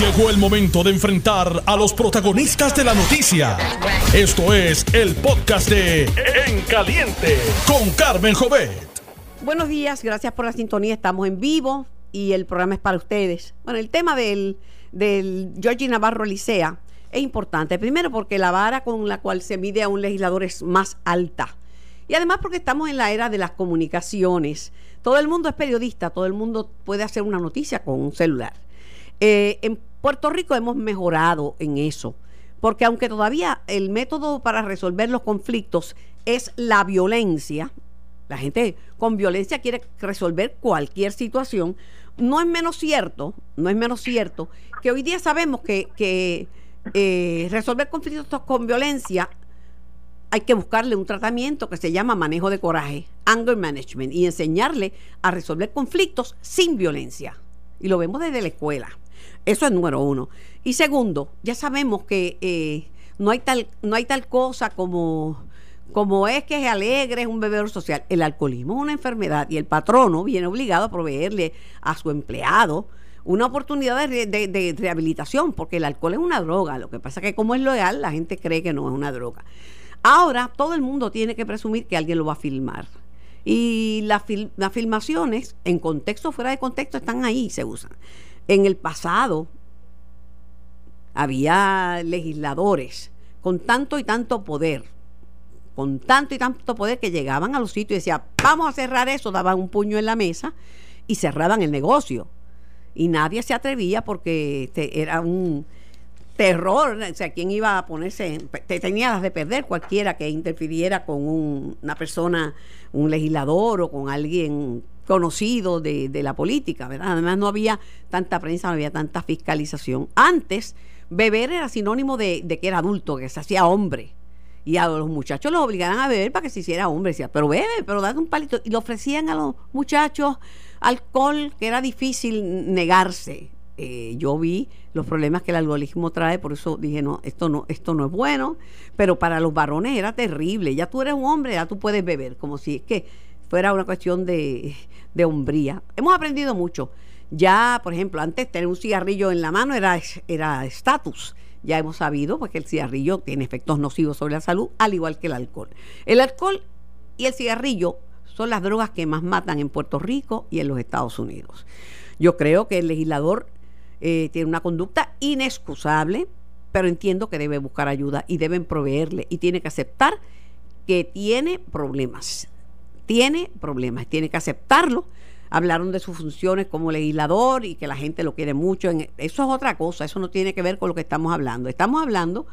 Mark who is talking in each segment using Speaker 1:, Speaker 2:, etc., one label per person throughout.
Speaker 1: Llegó el momento de enfrentar a los protagonistas de la noticia. Esto es el podcast de En Caliente con Carmen Jovet.
Speaker 2: Buenos días, gracias por la sintonía. Estamos en vivo y el programa es para ustedes. Bueno, el tema del, del Georgie Navarro Licea es importante. Primero porque la vara con la cual se mide a un legislador es más alta. Y además porque estamos en la era de las comunicaciones. Todo el mundo es periodista, todo el mundo puede hacer una noticia con un celular. Eh, Puerto Rico hemos mejorado en eso, porque aunque todavía el método para resolver los conflictos es la violencia, la gente con violencia quiere resolver cualquier situación, no es menos cierto, no es menos cierto que hoy día sabemos que, eh, resolver conflictos con violencia hay que buscarle un tratamiento que se llama manejo de coraje, anger management, y enseñarle a resolver conflictos sin violencia. Y lo vemos desde la escuela. Eso es número uno. Y segundo, ya sabemos que eh, no, hay tal, no hay tal cosa como, como es que es alegre, es un bebedor social. El alcoholismo es una enfermedad y el patrono viene obligado a proveerle a su empleado una oportunidad de, rehabilitación, porque el alcohol es una droga. Lo que pasa es que como es legal, la gente cree que no es una droga. Ahora todo el mundo tiene que presumir que alguien lo va a filmar. Y las filmaciones, en contexto, fuera de contexto, están ahí, se usan. En el pasado había legisladores con tanto y tanto poder, con tanto y tanto poder que llegaban a los sitios y decían, vamos a cerrar eso, daban un puño en la mesa y cerraban el negocio. Y nadie se atrevía porque era un terror, o sea, ¿quién iba a ponerse? Te tenía las de perder cualquiera que interfiriera con una persona, un legislador o con alguien conocido de, la política, ¿verdad? Además no había tanta prensa, no había tanta fiscalización. Antes, beber era sinónimo de, que era adulto, que se hacía hombre. Y a los muchachos los obligaban a beber para que se hiciera hombre. Decía, pero bebe, pero date un palito. Y le ofrecían a los muchachos alcohol que era difícil negarse. Eh, yo vi los problemas que el alcoholismo trae, por eso dije, no, esto no, esto no es bueno. Pero para los varones era terrible. Ya tú eres un hombre, ya tú puedes beber. Como si es que fuera una cuestión de, de hombría. Hemos aprendido mucho. Ya, por ejemplo, antes tener un cigarrillo en la mano era estatus. Ya hemos sabido pues, que el cigarrillo tiene efectos nocivos sobre la salud, al igual que el alcohol. El alcohol y el cigarrillo son las drogas que más matan en Puerto Rico y en los Estados Unidos. Yo creo que el legislador eh, tiene una conducta inexcusable, pero entiendo que debe buscar ayuda y deben proveerle y tiene que aceptar que tiene problemas tiene problemas, tiene que aceptarlo. Hablaron de sus funciones como legislador y que la gente lo quiere mucho. eso es otra cosa, eso no tiene que ver con lo que estamos hablando. Estamos hablando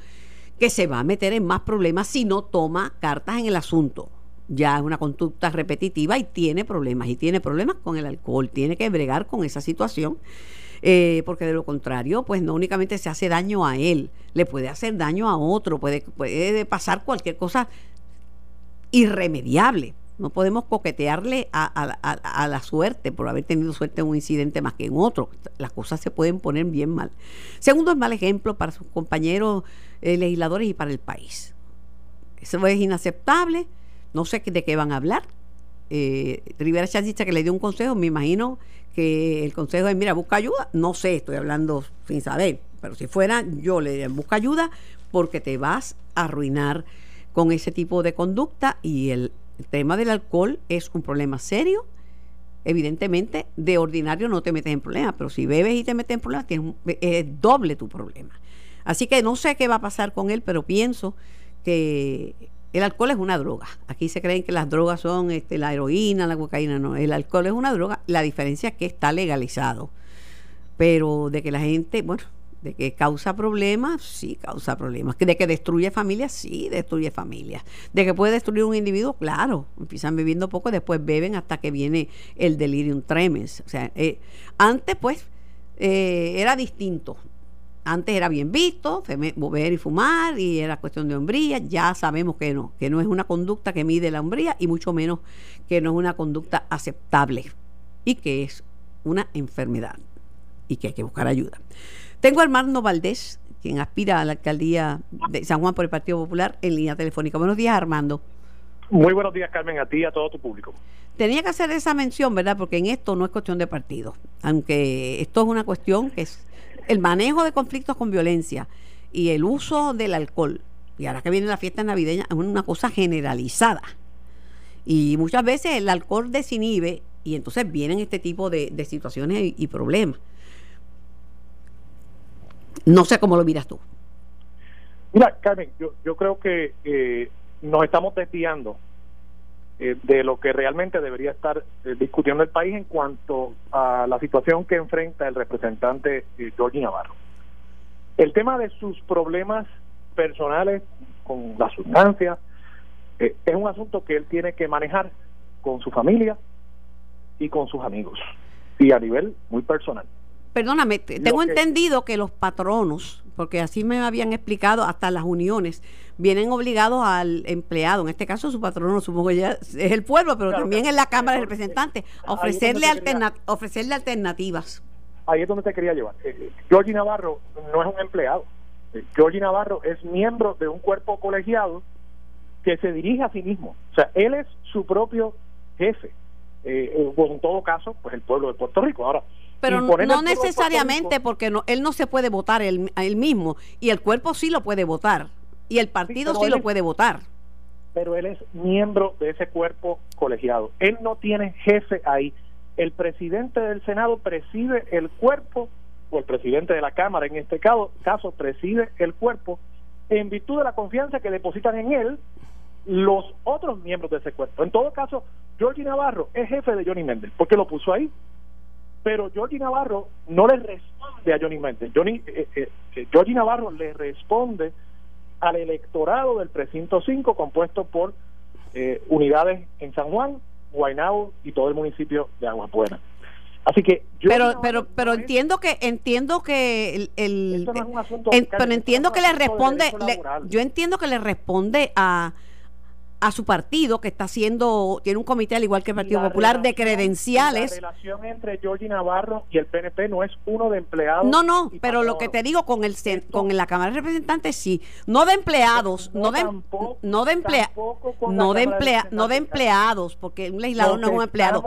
Speaker 2: que se va a meter en más problemas si no toma cartas en el asunto. Ya es una conducta repetitiva y tiene problemas, y tiene problemas con el alcohol, tiene que bregar con esa situación. Eh, porque de lo contrario, pues no únicamente se hace daño a él, le puede hacer daño a otro, puede, puede pasar cualquier cosa irremediable. No podemos coquetearle a, la suerte por haber tenido suerte en un incidente más que en otro. Las cosas se pueden poner bien mal. Segundo, es mal ejemplo para sus compañeros eh, legisladores y para el país. Eso es inaceptable. No sé de qué van a hablar. Eh, Rivera dice que le dio un consejo. Me imagino que el consejo es: mira, busca ayuda. No sé, estoy hablando sin saber. Pero si fuera, yo le diría: busca ayuda porque te vas a arruinar con ese tipo de conducta y el el tema del alcohol es un problema serio. Evidentemente, de ordinario no te metes en problemas, pero si bebes y te metes en problemas, es doble tu problema. Así que no sé qué va a pasar con él, pero pienso que el alcohol es una droga. Aquí se creen que las drogas son este, la heroína, la cocaína. No, el alcohol es una droga. La diferencia es que está legalizado. Pero de que la gente, bueno, de que causa problemas, sí causa problemas. De que destruye familias, sí destruye familias. De que puede destruir un individuo, claro. Empiezan bebiendo poco, después beben hasta que viene el delirium tremens. O sea, eh, antes pues eh, era distinto. Antes era bien visto, beber y fumar, y era cuestión de hombría. Ya sabemos que no, que no es una conducta que mide la hombría y mucho menos que no es una conducta aceptable y que es una enfermedad y que hay que buscar ayuda. Tengo a Armando Valdés, quien aspira a la alcaldía de San Juan por el Partido Popular, en línea telefónica. Buenos días, Armando.
Speaker 3: Muy buenos días, Carmen, a ti y a todo tu público.
Speaker 2: Tenía que hacer esa mención, ¿verdad? Porque en esto no es cuestión de partido, aunque esto es una cuestión que es el manejo de conflictos con violencia y el uso del alcohol, y ahora que viene la fiesta navideña, es una cosa generalizada. Y muchas veces el alcohol desinhibe y entonces vienen este tipo de, situaciones y, problemas. No sé cómo lo miras tú.
Speaker 3: Mira, Carmen, yo, yo creo que eh, nos estamos desviando eh, de lo que realmente debería estar eh, discutiendo el país en cuanto a la situación que enfrenta el representante Jorge Navarro. El tema de sus problemas personales con la sustancia es un asunto que él tiene que manejar con su familia, y con sus amigos y a nivel muy personal.
Speaker 2: Perdóname, tengo entendido que los patronos, porque así me habían explicado, hasta las uniones, vienen obligados al empleado, en este caso su patrono, supongo ya es el pueblo, pero también es la Cámara de Representantes, a ofrecerle, ofrecerle alternativas.
Speaker 3: Ahí es donde te quería llevar. Eh, eh Navarro no es un empleado. Eh, Navarro es miembro de un cuerpo colegiado que se dirige a sí mismo. O sea, él es su propio jefe eh, en todo caso, pues el pueblo de Puerto Rico. Ahora,
Speaker 2: pero no necesariamente porque no, él no se puede votar él, mismo y el cuerpo sí lo puede votar y el partido sí, lo puede votar.
Speaker 3: Pero él es miembro de ese cuerpo colegiado. Él no tiene jefe ahí. El presidente del Senado preside el cuerpo o el presidente de la Cámara en este caso, caso preside el cuerpo en virtud de la confianza que depositan en él los otros miembros de ese cuerpo. En todo caso, Georgie Navarro es jefe de Johnny Méndez, porque lo puso ahí. Pero Georgie Navarro no le responde a Johnny Méndez. Johnny, eh, eh, eh Navarro le responde al electorado del precinto 5 compuesto por eh, unidades en San Juan, Guaynabo y todo el municipio de Aguapuena. Así que
Speaker 2: pero pero pero entiendo que entiendo que el, pero entiendo que le responde yo entiendo que le responde a a su partido que está haciendo, tiene un comité al igual que el Partido Popular de credenciales.
Speaker 3: La relación entre Georgie Navarro y el PNP no es uno de empleados.
Speaker 2: No, no, pero lo que te digo con el con la Cámara de Representantes sí, no de empleados, no, de no de emplea, no de emplea, no de empleados, porque un legislador no es un empleado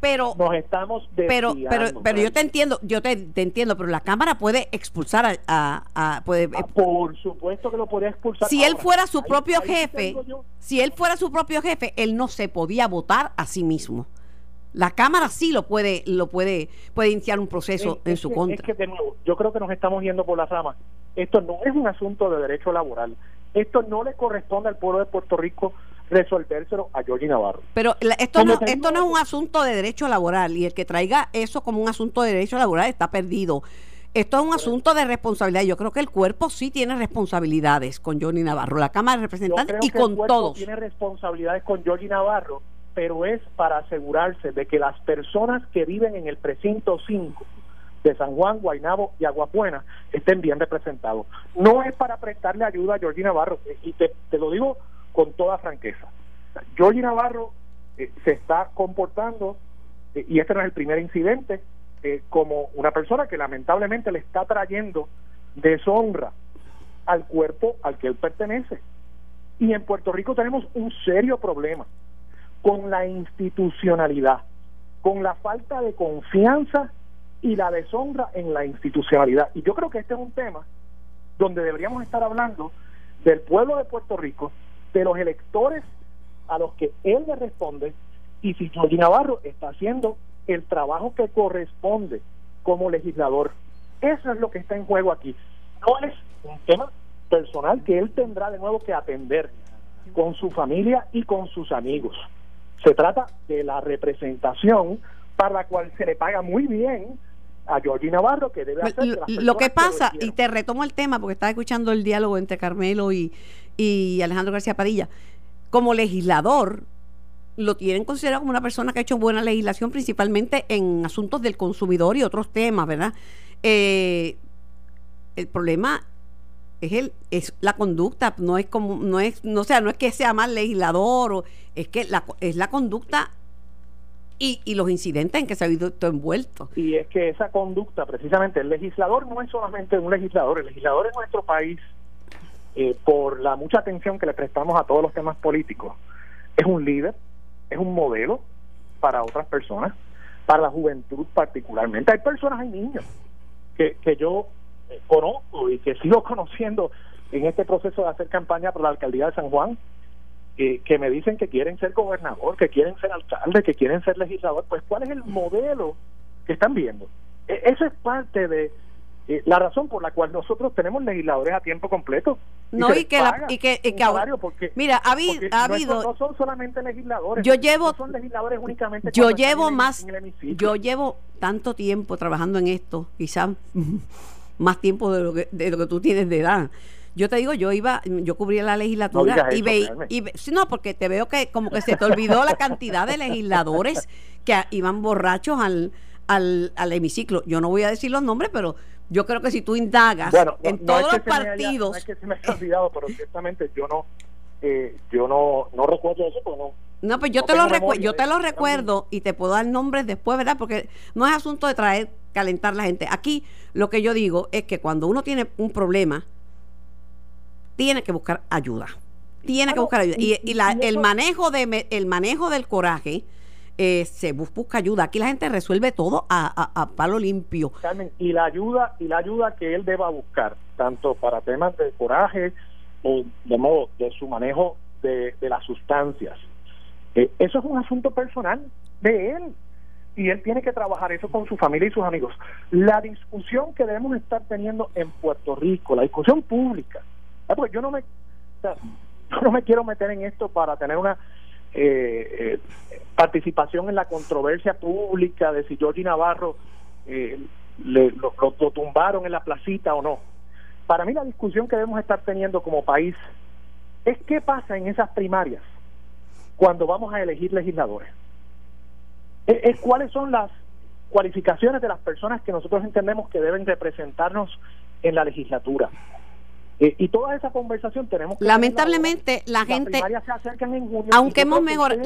Speaker 2: pero
Speaker 3: nos estamos
Speaker 2: pero pero pero yo te entiendo yo te, entiendo pero la cámara puede expulsar a, puede
Speaker 3: ah, por supuesto que lo podría expulsar.
Speaker 2: si él fuera su propio jefe si él fuera su propio jefe él no se podía votar a sí mismo. La cámara sí lo puede lo puede puede iniciar un proceso en su contra
Speaker 3: es que de nuevo yo creo que nos estamos yendo por las ramas esto no es un asunto de derecho laboral. Esto no le corresponde al pueblo de Puerto Rico resolvérselo a Georgie Navarro.
Speaker 2: Pero esto, no, esto no es un asunto de derecho laboral y el que traiga eso como un asunto de derecho laboral está perdido. Esto es un asunto de responsabilidad. Yo creo que el cuerpo sí tiene responsabilidades con Johnny Navarro, la Cámara de Representantes y con el todos.
Speaker 3: Tiene responsabilidades con Johnny Navarro, pero es para asegurarse de que las personas que viven en el precinto 5 de San Juan, Guaynabo y Aguapuena estén bien representados. No es para prestarle ayuda a Georgie Navarro, y te, te lo digo con toda franqueza. Georgie Navarro eh, se está comportando, eh, y este no es el primer incidente, eh, como una persona que lamentablemente le está trayendo deshonra al cuerpo al que él pertenece. Y en Puerto Rico tenemos un serio problema con la institucionalidad, con la falta de confianza y la deshonra en la institucionalidad. Y yo creo que este es un tema donde deberíamos estar hablando del pueblo de Puerto Rico, de los electores a los que él le responde y si Jorge Navarro está haciendo el trabajo que corresponde como legislador. Eso es lo que está en juego aquí. No es un tema personal que él tendrá de nuevo que atender con su familia y con sus amigos. Se trata de la representación para la cual se le paga muy bien a Georgie Navarro que debe hacer
Speaker 2: lo que pasa y te retomo el tema porque estaba escuchando el diálogo entre Carmelo y, y Alejandro García Padilla como legislador lo tienen considerado como una persona que ha hecho buena legislación principalmente en asuntos del consumidor y otros temas verdad eh, el problema es el es la conducta no es como no es no sea no es que sea mal legislador o es que la, es la conducta y, y los incidentes en que se ha visto envuelto.
Speaker 3: Y es que esa conducta, precisamente, el legislador no es solamente un legislador, el legislador en nuestro país, eh, por la mucha atención que le prestamos a todos los temas políticos, es un líder, es un modelo para otras personas, para la juventud particularmente. Hay personas, hay niños que, que yo eh, conozco y que sigo conociendo en este proceso de hacer campaña por la alcaldía de San Juan, que me dicen que quieren ser gobernador, que quieren ser alcalde, que quieren ser legislador, pues ¿cuál es el modelo que están viendo? E- eso es parte de eh, la razón por la cual nosotros tenemos legisladores a tiempo completo.
Speaker 2: No, y que la- y que- y que
Speaker 3: porque-
Speaker 2: Mira, ha habido- ha habido-
Speaker 3: no son solamente legisladores.
Speaker 2: Yo llevo-
Speaker 3: no son legisladores únicamente.
Speaker 2: Yo llevo más, yo llevo tanto tiempo trabajando en esto, quizás más tiempo de lo que de lo que tú tienes de edad. Yo te digo, yo iba, yo cubría la legislatura
Speaker 3: No
Speaker 2: y veía, ve- no, porque te veo que como que se te olvidó la cantidad de legisladores que a- iban borrachos al, al, al hemiciclo. Yo no voy a decir los nombres, pero yo creo que si tú indagas
Speaker 3: Bueno, no-
Speaker 2: en
Speaker 3: no
Speaker 2: todos
Speaker 3: es
Speaker 2: los
Speaker 3: que me haya-
Speaker 2: partidos,
Speaker 3: no es que se me haya olvidado, pero ciertamente yo no, eh, yo no, no recuerdo eso, porque no.
Speaker 2: No, pues yo
Speaker 3: No
Speaker 2: te lo
Speaker 3: memoria
Speaker 2: yo te lo recuerdo y te puedo dar nombres después, ¿verdad? Porque no es asunto de traer, calentar la gente. Aquí lo que yo digo es que cuando uno tiene un problema, tiene que buscar ayuda. Tiene que buscar ayuda. Y,
Speaker 3: y-
Speaker 2: la- el manejo de el manejo del coraje eh, se bus- busca ayuda. Aquí la gente resuelve todo a, a- a palo limpio.
Speaker 3: Carmen, y la ayuda y la ayuda que él deba buscar, tanto para temas de coraje o de modo de su manejo de, de las sustancias. Eh, eso es un asunto personal de él y él tiene que trabajar eso con su familia y sus amigos. La discusión que debemos estar teniendo en Puerto Rico, la discusión pública, porque yo no me, yo no me quiero meter en esto para tener una eh, eh, participación en la controversia pública de si Georgie Navarro eh, le, lo, tumbaron en la placita o no. Para mí la discusión que debemos estar teniendo como país es qué pasa en esas primarias cuando vamos a elegir legisladores. Es, es cuáles son las cualificaciones de las personas que nosotros entendemos que deben representarnos en la legislatura. Eh, y toda esa conversación tenemos que
Speaker 2: Lamentablemente, la gente-
Speaker 3: se en junio,
Speaker 2: aunque hemos mejorado,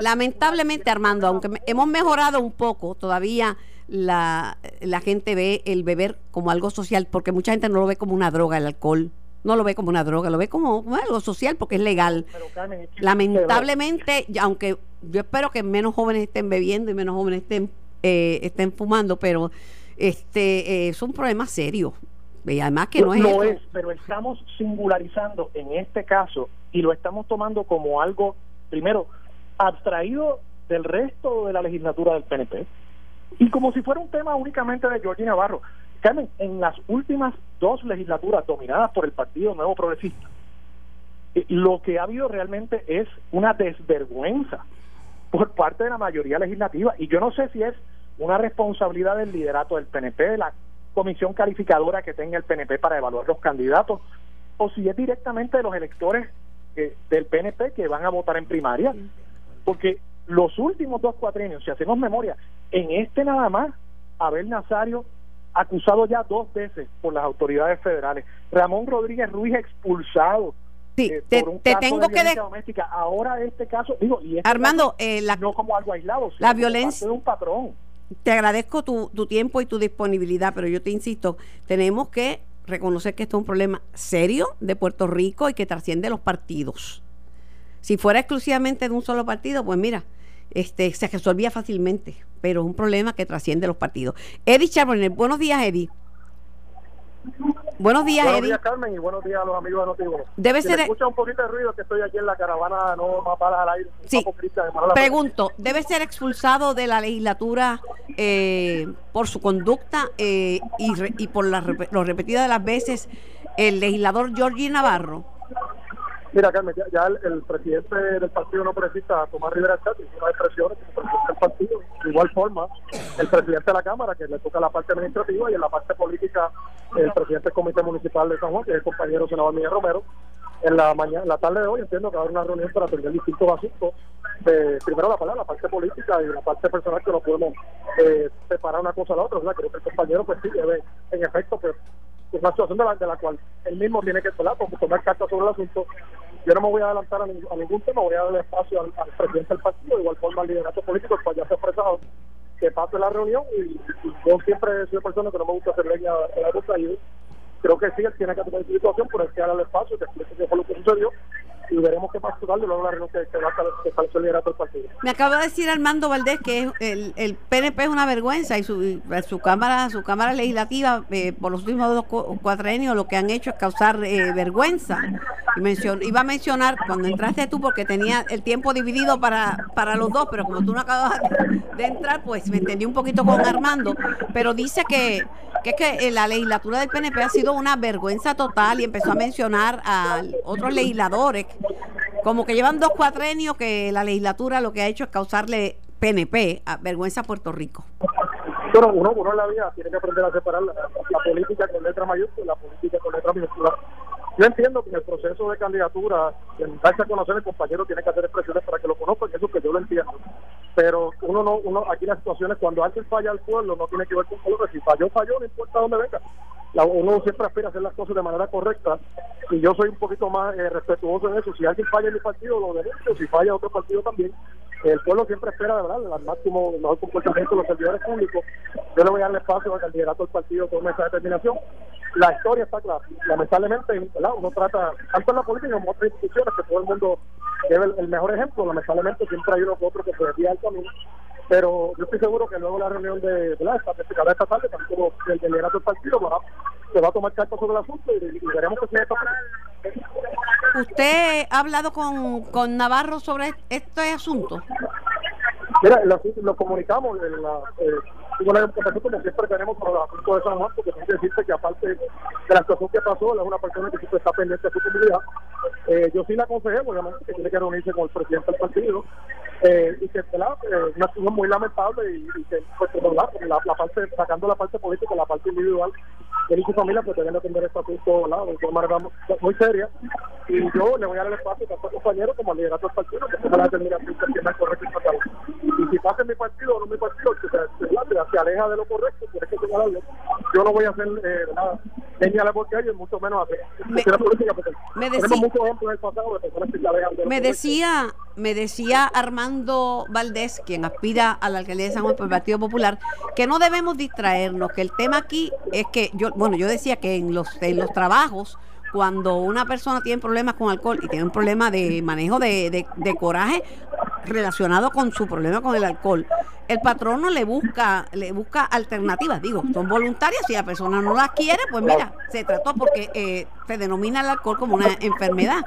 Speaker 2: lamentablemente Armando,
Speaker 3: que
Speaker 2: aunque me- hemos mejorado un poco, todavía la, la gente ve el beber como algo social, porque mucha gente no lo ve como una droga, el alcohol, no lo ve como una droga, lo ve como, algo social porque es legal.
Speaker 3: Pero, Carmen, es que-
Speaker 2: Lamentablemente, aunque yo espero que menos jóvenes estén bebiendo y menos jóvenes estén, eh, estén fumando, pero este eh, es un problema serio. Y además que no es eso.
Speaker 3: es, pero estamos singularizando en este caso y lo estamos tomando como algo, primero, abstraído del resto de la legislatura del PNP y como si fuera un tema únicamente de Georgie Navarro. Carmen, en las últimas dos legislaturas dominadas por el Partido Nuevo Progresista, eh, lo que ha habido realmente es una desvergüenza por parte de la mayoría legislativa y yo no sé si es una responsabilidad del liderato del PNP, de la comisión calificadora que tenga el PNP para evaluar los candidatos o si es directamente de los electores eh, del PNP que van a votar en primaria porque los últimos dos cuatrienios, si hacemos memoria, en este nada más, Abel Nazario acusado ya dos veces por las autoridades federales, Ramón Rodríguez Ruiz expulsado
Speaker 2: Sí,
Speaker 3: eh,
Speaker 2: te,
Speaker 3: por un
Speaker 2: te
Speaker 3: caso
Speaker 2: tengo
Speaker 3: de
Speaker 2: que
Speaker 3: violencia
Speaker 2: de-
Speaker 3: doméstica. Ahora este caso, digo, y este
Speaker 2: Armando,
Speaker 3: caso
Speaker 2: eh, la,
Speaker 3: no como algo aislado,
Speaker 2: la violencia-
Speaker 3: de un patrón.
Speaker 2: Te agradezco tu, tu tiempo y tu disponibilidad, pero yo te insisto, tenemos que reconocer que esto es un problema serio de Puerto Rico y que trasciende los partidos. Si fuera exclusivamente de un solo partido, pues mira, este se resolvía fácilmente, pero es un problema que trasciende los partidos. Eddie Charbonnet, buenos días, Eddie. Buenos días,
Speaker 3: Buenos
Speaker 2: Eddie.
Speaker 3: días, Carmen, y buenos días a los amigos de Notivo.
Speaker 2: Debe
Speaker 3: si
Speaker 2: ser-
Speaker 3: escucha un poquito de ruido que estoy aquí en la caravana no mapadas al aire.
Speaker 2: Sí. Pregunto, ¿debe ser expulsado de la legislatura eh, por su conducta eh, y, re- y por la, lo repetida de las veces el legislador Georgie Navarro?
Speaker 3: Mira, Carmen, ya, el, presidente del Partido No Progresista, Tomás Rivera Chat, hizo unas expresiones como presidente del partido. De igual forma, el presidente de la Cámara, que le toca la parte administrativa, y en la parte política, el presidente del Comité Municipal de San Juan, que es el compañero senador Miguel Romero, en la mañana, la tarde de hoy entiendo que va a haber una reunión para atender distintos asuntos de primero la palabra, la parte política y la parte personal que no podemos eh, separar una cosa a la otra, ¿verdad? Creo que el compañero pues sí debe, en efecto, pues es una situación de la, de la cual él mismo tiene que ¿verdad? Como tomar cartas sobre el asunto. Yo no me voy a adelantar a, ning- a ningún tema, voy a darle espacio al, presidente del partido, igual forma al liderato político, el cual ya se ha expresado que pase la reunión y, yo siempre he sido persona que no me gusta hacer leña de la ruta creo que sí, él tiene que tomar su situación, pero es que darle espacio, que explique qué fue lo que sucedió
Speaker 4: y veremos qué pasa luego la reunión que, va a estar liderato del partido.
Speaker 2: Me acaba de decir Armando Valdés que el, el PNP es una vergüenza y su, su cámara su cámara legislativa eh, por los últimos dos cuatrenios lo que han hecho es causar eh, vergüenza. Y mencion, iba a mencionar cuando entraste tú porque tenía el tiempo dividido para, para los dos, pero como tú no acabas de entrar, pues me entendí un poquito con Armando, pero dice que, que es que la legislatura del PNP ha sido una vergüenza total y empezó a mencionar a otros legisladores como que llevan dos cuatrenios que la legislatura lo que ha hecho es causarle PNP, vergüenza a Puerto Rico.
Speaker 4: Bueno, uno, uno en la vida tiene que aprender a separar la, política con letra mayúscula y la política con letra minúscula. Yo entiendo que en el proceso de candidatura, en darse a conocer el compañero tiene que hacer expresiones para que lo conozcan, eso que yo lo entiendo. Pero uno no, uno aquí las situaciones, cuando alguien falla al pueblo, no tiene que ver con colores. Si falló, falló, no importa dónde venga uno siempre aspira a hacer las cosas de manera correcta y yo soy un poquito más eh, respetuoso en eso. Si alguien falla en mi partido, lo denuncio. Si falla otro partido también. El pueblo siempre espera, de verdad, al máximo, el mejor comportamiento de los servidores públicos. Yo le voy a darle espacio al candidato del partido con esa determinación. La historia está clara. Lamentablemente, ¿verdad? uno trata, tanto en la política como en otras instituciones, que todo el mundo lleve el, mejor ejemplo. Lamentablemente, siempre hay uno u otro que se desvía el camino pero yo estoy seguro que luego la reunión de, la esta, esta tarde, tanto el delegado del partido va, se va a tomar cartas sobre el asunto y, veremos que se
Speaker 2: ¿Usted ha hablado con, con Navarro sobre este asunto?
Speaker 4: Mira, lo, lo comunicamos en la, eh, una como siempre tenemos con los asuntos de San Juan, porque tengo que decirte que aparte de la situación que pasó, es una persona que siempre está pendiente de su comunidad. Eh, yo sí la aconsejé, obviamente, que tiene que reunirse con el presidente del partido, eh, y que ¿verdad? Eh, una situación muy lamentable y, que pues, la, la, parte, sacando la parte política, la parte individual él y su familia pues deben atender este asunto de una manera muy seria. Y yo le voy a dar el espacio tanto a compañeros como al liderato del partido que tome la determinación que es correcto y si pasa en mi partido o no mi partido que se, se, aleja de lo correcto pues que señalarlo yo no voy a hacer eh, nada. Señalar porque hay mucho menos hacer. Me, política me tenemos muchos ejemplos del pasado de personas que se alejan de
Speaker 2: me decía me decía Armando Valdés, quien aspira a la alcaldía de San Juan por el Partido Popular, que no debemos distraernos, que el tema aquí es que yo, bueno, yo decía que en los, en los trabajos, cuando una persona tiene problemas con alcohol y tiene un problema de manejo de, de, coraje relacionado con su problema con el alcohol, el patrono le busca, le busca alternativas, digo, son voluntarias, si la persona no las quiere, pues mira, se trató porque eh, se denomina el alcohol como una enfermedad.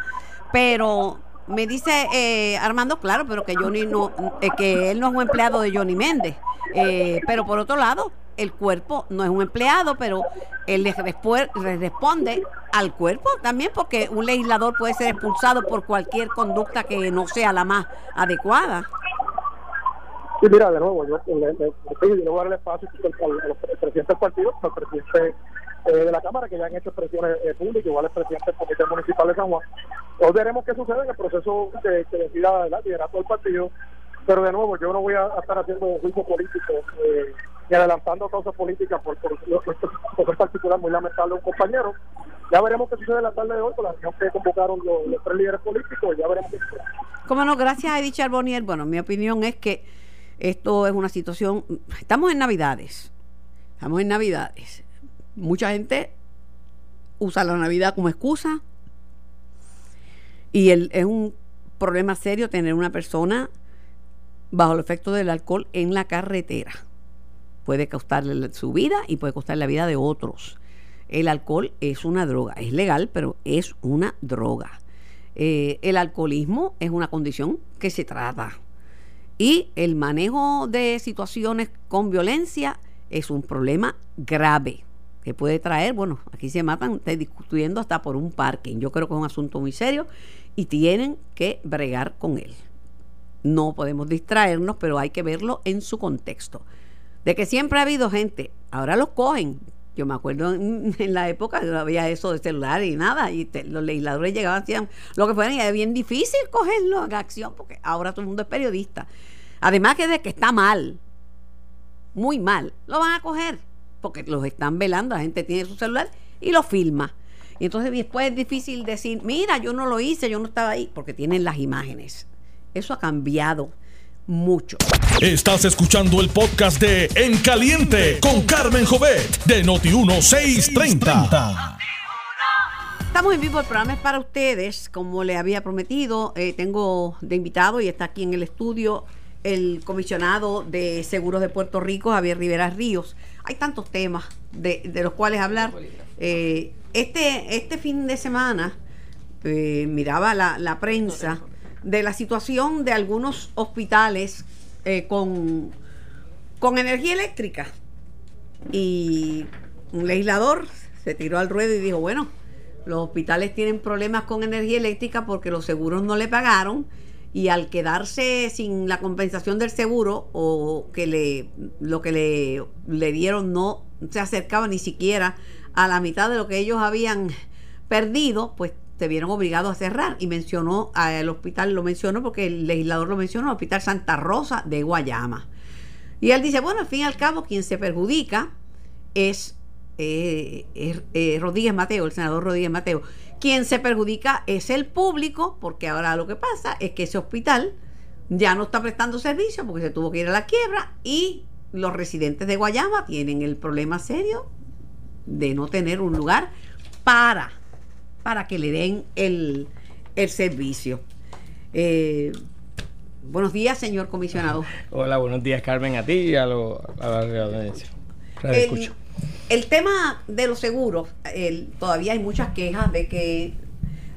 Speaker 2: Pero me dice eh, Armando, claro, pero que Johnny no, eh, que él no es un empleado de Johnny Méndez. Eh, pero por otro lado, el cuerpo no es un empleado, pero él le, responde al cuerpo también, porque un legislador puede ser expulsado por cualquier conducta que no sea la más adecuada.
Speaker 4: Sí, mira, de nuevo, yo, le, voy a el espacio al, presidente del partido, al presidente de la Cámara, que ya han hecho expresiones públicas, igual el presidente del Comité Municipal de San Juan, Hoy veremos qué sucede en el proceso que, que decida el liderato del partido, pero de nuevo, yo no voy a, estar haciendo juicio político eh, ni adelantando cosas políticas por, por, por, particular muy lamentable un compañero. Ya veremos qué sucede la tarde de hoy con la reunión que convocaron los, tres líderes políticos, ya veremos qué sucede.
Speaker 2: Como no, gracias a Edith Charbonnier. Bueno, mi opinión es que esto es una situación, estamos en Navidades, estamos en Navidades. Mucha gente usa la Navidad como excusa y el, es un problema serio tener una persona bajo el efecto del alcohol en la carretera. Puede costarle su vida y puede costar la vida de otros. El alcohol es una droga, es legal, pero es una droga. Eh, el alcoholismo es una condición que se trata. Y el manejo de situaciones con violencia es un problema grave que puede traer, bueno, aquí se matan discutiendo hasta por un parque. Yo creo que es un asunto muy serio y tienen que bregar con él. No podemos distraernos, pero hay que verlo en su contexto. De que siempre ha habido gente, ahora los cogen. Yo me acuerdo en, la época no había eso de celular y nada, y los legisladores llegaban, hacían lo que fueran, y era bien difícil cogerlo en acción, porque ahora todo el mundo es periodista. Además que de que está mal, muy mal, lo van a coger, porque los están velando, la gente tiene su celular y lo filma. Y entonces después es difícil decir, mira, yo no lo hice, yo no estaba ahí, porque tienen las imágenes. Eso ha cambiado mucho.
Speaker 1: Estás escuchando el podcast de En Caliente con Carmen Jovet de Noti 1630.
Speaker 2: Estamos en vivo, el programa es para ustedes, como le había prometido, eh, tengo de invitado y está aquí en el estudio el comisionado de seguros de Puerto Rico, Javier Rivera Ríos. Hay tantos temas de, los cuales hablar. Eh, este, este fin de semana eh, miraba la, la, prensa de la situación de algunos hospitales con, con energía eléctrica. Y un legislador se tiró al ruedo y dijo, bueno, los hospitales tienen problemas con energía eléctrica porque los seguros no le pagaron y al quedarse sin la compensación del seguro o que le lo que le, le dieron no se acercaba ni siquiera a la mitad de lo que ellos habían perdido, pues se vieron obligados a cerrar y mencionó al hospital, lo mencionó porque el legislador lo mencionó, el Hospital Santa Rosa de Guayama. Y él dice, bueno, al fin y al cabo, quien se perjudica es eh, eh, Rodríguez Mateo, el senador Rodríguez Mateo. Quien se perjudica es el público, porque ahora lo que pasa es que ese hospital ya no está prestando servicio porque se tuvo que ir a la quiebra y los residentes de Guayama tienen el problema serio de no tener un lugar para, para que le den el, servicio. Eh, buenos días, señor comisionado.
Speaker 5: Hola, buenos días, Carmen, a ti y a, lo, a la audiencia.
Speaker 2: escucho. El tema de los seguros, todavía hay muchas quejas de que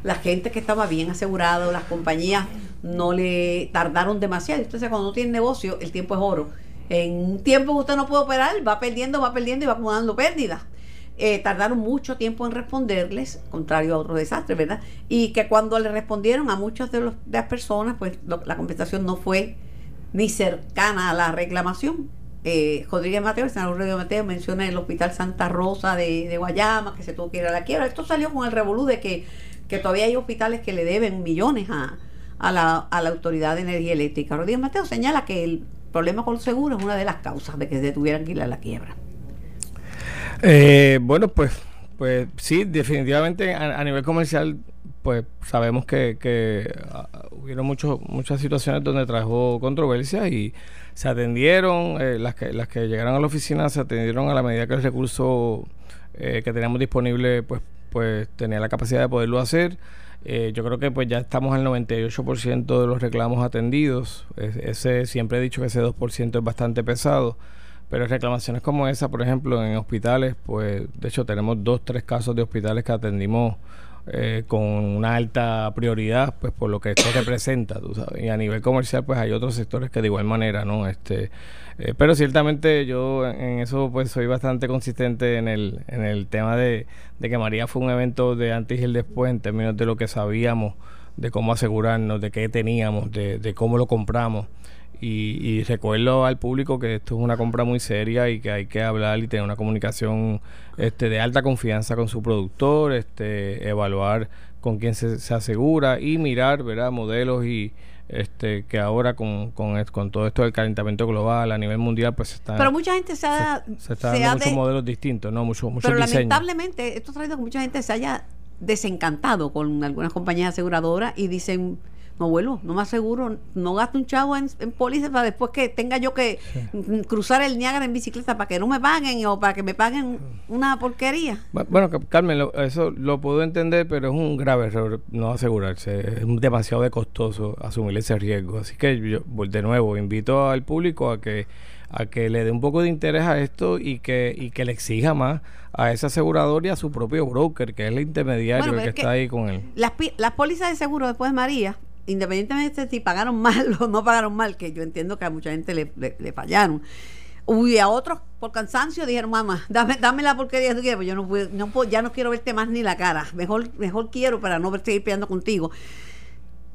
Speaker 2: la gente que estaba bien asegurada, las compañías no le tardaron demasiado. Usted sabe, cuando no tiene negocio, el tiempo es oro. En un tiempo que usted no puede operar, va perdiendo, va perdiendo y va acumulando pérdidas. Eh, tardaron mucho tiempo en responderles, contrario a otro desastre, ¿verdad? Y que cuando le respondieron a muchas de, las personas, pues la compensación no fue ni cercana a la reclamación eh, Rodríguez Mateo, el senador Rodríguez Mateo menciona el Hospital Santa Rosa de, Guayama, que se tuvo que ir a la quiebra. Esto salió con el revolú de que, todavía hay hospitales que le deben millones a, la, Autoridad de Energía Eléctrica. Rodríguez Mateo señala que el problema con los seguros es una de las causas de que se tuvieran que ir a la quiebra.
Speaker 5: Eh, bueno, pues, pues sí, definitivamente a, nivel comercial pues sabemos que, que uh, hubieron muchos muchas situaciones donde trajo controversia y se atendieron, eh, las, que, las que llegaron a la oficina se atendieron a la medida que el recurso eh, que teníamos disponible pues, pues tenía la capacidad de poderlo hacer. Eh, yo creo que pues ya estamos al 98% de los reclamos atendidos. ese Siempre he dicho que ese 2% es bastante pesado. Pero reclamaciones como esa, por ejemplo, en hospitales, pues de hecho tenemos dos, tres casos de hospitales que atendimos eh, con una alta prioridad, pues por lo que esto representa, tú sabes. Y a nivel comercial, pues hay otros sectores que de igual manera, ¿no? Este, eh, pero ciertamente yo en eso, pues soy bastante consistente en el, en el tema de, de que María fue un evento de antes y el después en términos de lo que sabíamos, de cómo asegurarnos, de qué teníamos, de, de cómo lo compramos. Y, recuerdo al público que esto es una compra muy seria y que hay que hablar y tener una comunicación este, de alta confianza con su productor, este, evaluar con quién se, asegura y mirar ¿verdad? modelos y este que ahora con, con, con, todo esto del calentamiento global a nivel mundial pues
Speaker 2: está pero mucha gente se, ha,
Speaker 5: se, está dando muchos modelos distintos no muchos muchos
Speaker 2: pero lamentablemente esto ha traído que mucha gente se haya desencantado con algunas compañías aseguradoras y dicen no vuelvo, no me aseguro, no gasto un chavo en, en póliza para después que tenga yo que cruzar el Niágara en bicicleta para que no me paguen o para que me paguen una porquería.
Speaker 5: Bueno, Carmen, eso lo puedo entender, pero es un grave error no asegurarse. Es demasiado costoso asumir ese riesgo. Así que yo, de nuevo, invito al público a que a que le dé un poco de interés a esto y que, y que le exija más a ese asegurador y a su propio broker, que es el intermediario que, está ahí con él.
Speaker 2: Las, las pólizas de seguro después, María, independientemente de si pagaron mal o no pagaron mal, que yo entiendo que a mucha gente le, fallaron. Y a otros por cansancio dijeron, mamá, dame, dame la porquería que tú quieres, pues yo no, no ya no quiero verte más ni la cara, mejor, mejor quiero para no seguir peleando contigo,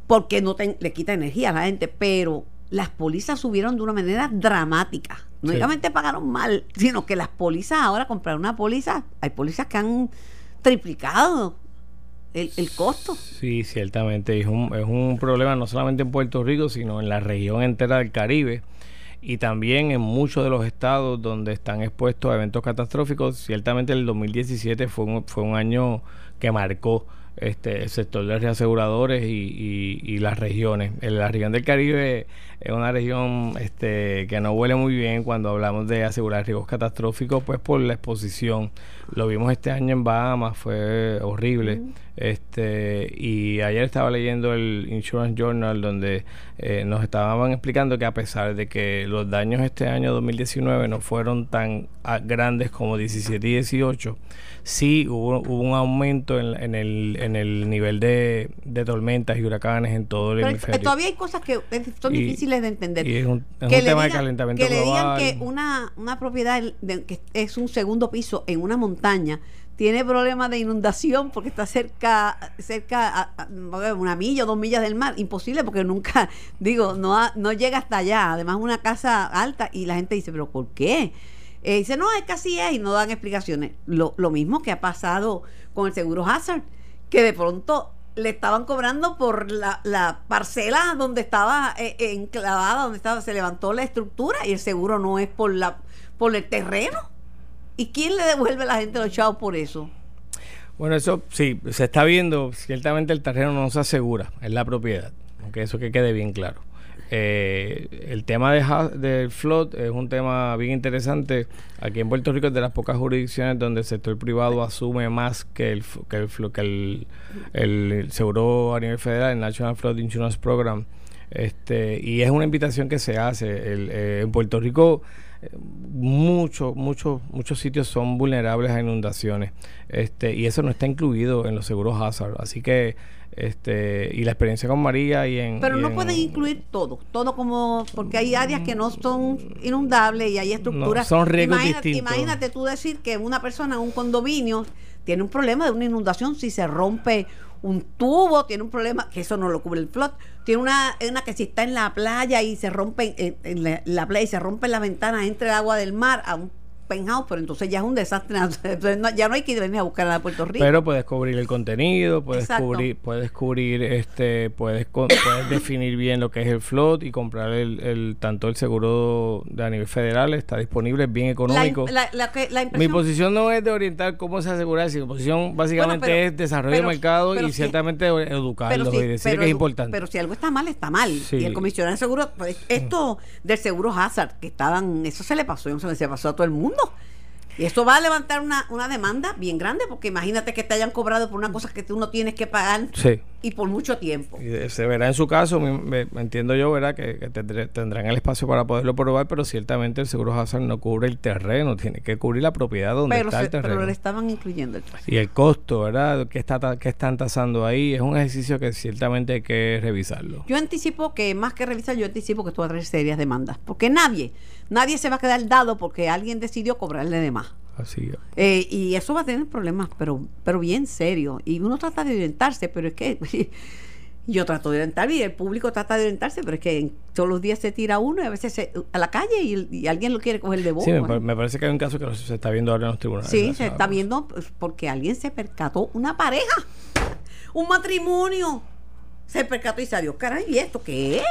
Speaker 2: porque no le quita energía a la gente, pero las pólizas subieron de una manera dramática. No únicamente pagaron mal, sino que las pólizas ahora, comprar una póliza, hay pólizas que han triplicado el, costo.
Speaker 5: Sí, ciertamente. Es un, es un problema no solamente en Puerto Rico, sino en la región entera del Caribe y también en muchos de los estados donde están expuestos a eventos catastróficos. Ciertamente el 2017 fue un, fue un año que marcó este, el sector de reaseguradores y, y, las regiones. En la región del Caribe es una región este, que no huele muy bien cuando hablamos de asegurar riesgos catastróficos, pues por la exposición. Lo vimos este año en Bahamas, fue horrible. Este, y ayer estaba leyendo el Insurance Journal donde eh, nos estaban explicando que a pesar de que los daños este año 2019 no fueron tan ah, grandes como 17 y 18, sí hubo, un aumento en, el, en el nivel de, tormentas y huracanes en todo el hemisferio.
Speaker 2: Todavía hay cosas que son difíciles de entender.
Speaker 5: Y es un, tema de calentamiento
Speaker 2: que
Speaker 5: le digan
Speaker 2: que una, una propiedad que es un segundo piso en una montaña tiene problemas de inundación porque está cerca, cerca a, una milla o dos millas del mar. Imposible porque nunca, digo, no, no llega hasta allá. Además, una casa alta y la gente dice, ¿pero por qué? Eh, dice, no, es que así es y no dan explicaciones. Lo, lo mismo que ha pasado con el seguro Hazard, que de pronto le estaban cobrando por la, la parcela donde estaba eh, enclavada, donde estaba, se levantó la estructura y el seguro no es por la por el terreno. ¿Y quién le devuelve a la gente los chavos por eso?
Speaker 5: Bueno, eso sí, se está viendo, ciertamente el terreno no se asegura, es la propiedad, aunque eso que quede bien claro. Eh, el tema de, del flood es un tema bien interesante. Aquí en Puerto Rico es de las pocas jurisdicciones donde el sector privado asume más que el, que el, que el, seguro a nivel federal, el National Flood Insurance Program. Este, y es una invitación que se hace. Eh, en Puerto Rico muchos, muchos, muchos sitios son vulnerables a inundaciones. Este, y eso no está incluido en los seguros hazard. Así que este y la experiencia con María y en
Speaker 2: pero no pueden incluir todo todo como porque hay áreas que no son inundables y hay estructuras
Speaker 5: son riesgos
Speaker 2: imagínate, imagínate tú decir que una persona en un condominio tiene un problema de una inundación si se rompe un tubo, tiene un problema, que eso no lo cubre el flot, tiene una, una que si está en la playa y se rompe en, la, la, playa y se rompe la ventana entre el agua del mar a un penthouse, pero entonces ya es un desastre. ya no hay que venir a buscar a Puerto Rico.
Speaker 5: Pero puedes cubrir el contenido, puedes cubrir, puedes cubrir, este, puedes, puedes definir bien lo que es el float y comprar el, el tanto el seguro de a nivel federal está disponible, es bien económico. Mi posición no es de orientar cómo se asegura, sino mi posición básicamente es desarrollo de mercado y ciertamente educarlos y decir que es importante.
Speaker 2: Pero si algo está mal, está mal. Y el comisionado de seguro, pues, esto del seguro hazard que estaban, eso se le pasó, se le pasó a todo el mundo. Y eso va a levantar una, una demanda bien grande, porque imagínate que te hayan cobrado por una cosa que tú no tienes que pagar y por mucho tiempo.
Speaker 5: Y se verá en su caso, me, entiendo yo, verá que, tendrán el espacio para poderlo probar, pero ciertamente el seguro Hazard no cubre el terreno, tiene que cubrir la propiedad donde está el terreno.
Speaker 2: Pero le estaban incluyendo el
Speaker 5: Y el costo, ¿verdad? ¿Qué, está, qué están tasando ahí? Es un ejercicio que ciertamente hay que revisarlo.
Speaker 2: Yo anticipo que, más que revisar, yo anticipo que esto va a traer serias demandas, porque nadie nadie se va a quedar dado porque alguien decidió cobrarle de más.
Speaker 5: Así
Speaker 2: eh, y eso va a tener problemas, pero, pero bien serio. Y uno trata de orientarse, pero es que yo trato de orientarme y el público trata de orientarse, pero es que todos los días se tira uno y a veces a la calle y, alguien lo quiere coger de boca.
Speaker 5: Sí, me, parece que hay un caso que se está viendo ahora en los tribunales.
Speaker 2: Sí, se está viendo pues, porque alguien se percató, una pareja, un matrimonio, se percató y salió, caray, ¿y esto qué es?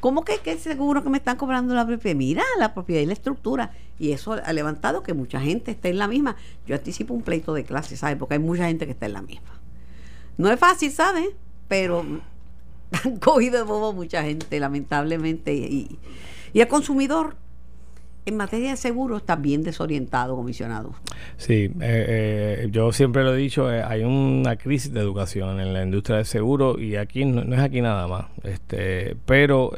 Speaker 2: ¿Cómo que, que seguro que me están cobrando la propiedad? Mira, la propiedad y la estructura. Y eso ha levantado que mucha gente esté en la misma. Yo anticipo un pleito de clase, ¿sabes? Porque hay mucha gente que está en la misma. No es fácil, ¿sabes? Pero han cogido de bobo mucha gente, lamentablemente. Y, y el consumidor en materia de seguros está bien desorientado, comisionado.
Speaker 5: Sí, eh, eh, yo siempre lo he dicho, eh, hay una crisis de educación en la industria del seguro y aquí no, es aquí nada más, este, pero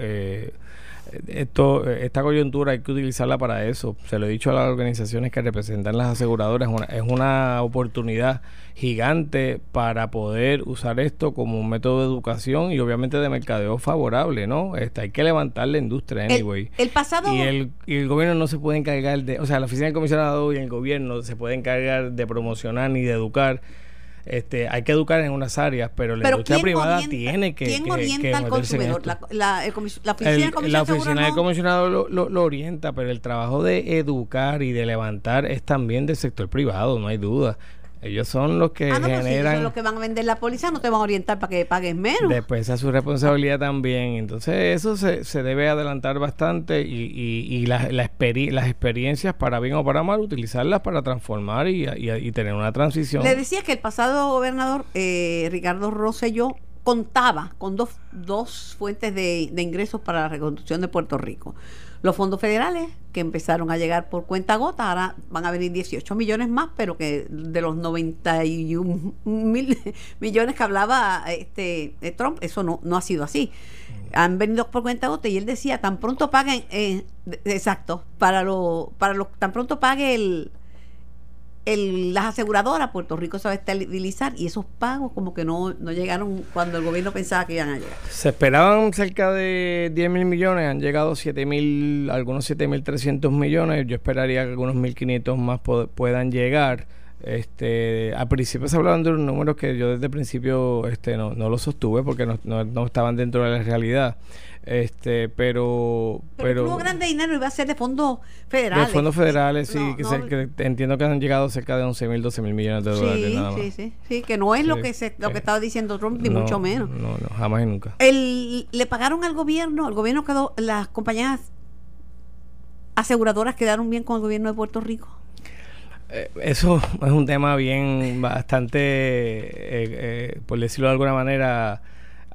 Speaker 5: esto, esta coyuntura hay que utilizarla para eso. Se lo he dicho a las organizaciones que representan las aseguradoras, una, es una oportunidad gigante para poder usar esto como un método de educación y obviamente de mercadeo favorable, ¿no? Este, hay que levantar la industria, anyway.
Speaker 2: El, pasado...
Speaker 5: Y el, y el gobierno no se puede encargar de, o sea, la oficina del comisionado y el gobierno se puede encargar de promocionar ni de educar este, hay que educar en unas áreas, pero la industria privada tiene que.
Speaker 2: ¿Quién orienta al consumidor? La, la,
Speaker 5: la, oficina, del comisionado lo, lo, orienta, pero el trabajo de educar y de levantar es también del sector privado, no hay duda. Ellos son los que
Speaker 2: ah, no, pues
Speaker 5: generan.
Speaker 2: son los que van a vender la póliza, no te van a orientar para que pagues menos.
Speaker 5: Después esa es su responsabilidad también. Entonces, eso se, se debe adelantar bastante y, y, y la, la las experiencias, para bien o para mal, utilizarlas para transformar y, y tener una transición.
Speaker 2: Le decía que el pasado gobernador eh, Ricardo Rosselló contaba con dos, dos fuentes de, de ingresos para la reconstrucción de Puerto Rico los fondos federales que empezaron a llegar por cuenta gota, ahora van a venir 18 millones más, pero que de los 91 mil millones que hablaba este Trump, eso no, no ha sido así. Han venido por cuenta gota y él decía, tan pronto paguen, eh, exacto, para lo, para lo, tan pronto pague el, el, las aseguradoras, Puerto Rico se va a estabilizar y esos pagos como que no, no llegaron cuando el gobierno pensaba que iban a llegar.
Speaker 5: Se esperaban cerca de 10 mil millones, han llegado 7 mil, algunos 7 mil 300 millones, yo esperaría que algunos 1.500 más puedan llegar. Este, al principio se hablaban de unos números que yo desde el principio este, no, no los sostuve porque no, no estaban dentro de la realidad este pero
Speaker 2: pero, pero grande dinero iba a ser de fondos federales.
Speaker 5: De fondos federales sí, que, entiendo que han llegado cerca de 11 mil 12 mil millones de dólares
Speaker 2: nada más. sí. Sí sí que no es lo que se lo que estaba diciendo Trump ni mucho menos.
Speaker 5: no no jamás y nunca.
Speaker 2: El, le pagaron al gobierno el gobierno quedó las compañías aseguradoras quedaron bien con el gobierno de Puerto Rico.
Speaker 5: Eh, eso es un tema bien bastante eh, eh, por decirlo de alguna manera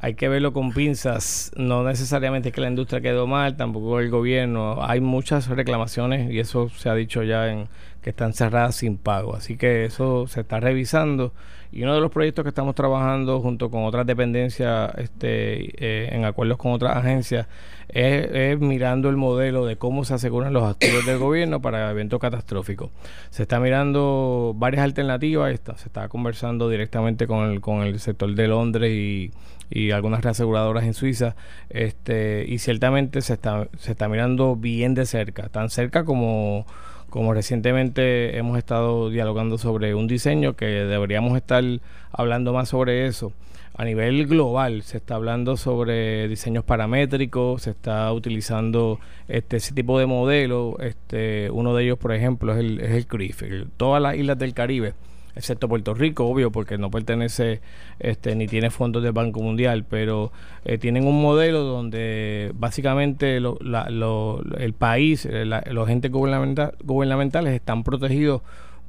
Speaker 5: hay que verlo con pinzas. No necesariamente que la industria quedó mal, tampoco el gobierno. Hay muchas reclamaciones y eso se ha dicho ya en que están cerradas sin pago. Así que eso se está revisando. Y uno de los proyectos que estamos trabajando junto con otras dependencias este, eh, en acuerdos con otras agencias es, mirando el modelo de cómo se aseguran los activos del gobierno para eventos catastróficos. Se está mirando varias alternativas. Está, se está conversando directamente con el, con el sector de Londres y y algunas reaseguradoras en Suiza este y ciertamente se está se está mirando bien de cerca tan cerca como como recientemente hemos estado dialogando sobre un diseño que deberíamos estar hablando más sobre eso. A nivel global se está hablando sobre diseños paramétricos, se está utilizando este ese tipo de modelo, este uno de ellos por ejemplo es el es el CRIF, todas las islas del Caribe excepto Puerto Rico, obvio, porque no pertenece este, ni tiene fondos del Banco Mundial, pero eh, tienen un modelo donde básicamente el país, eh, los entes gubernamentales están protegidos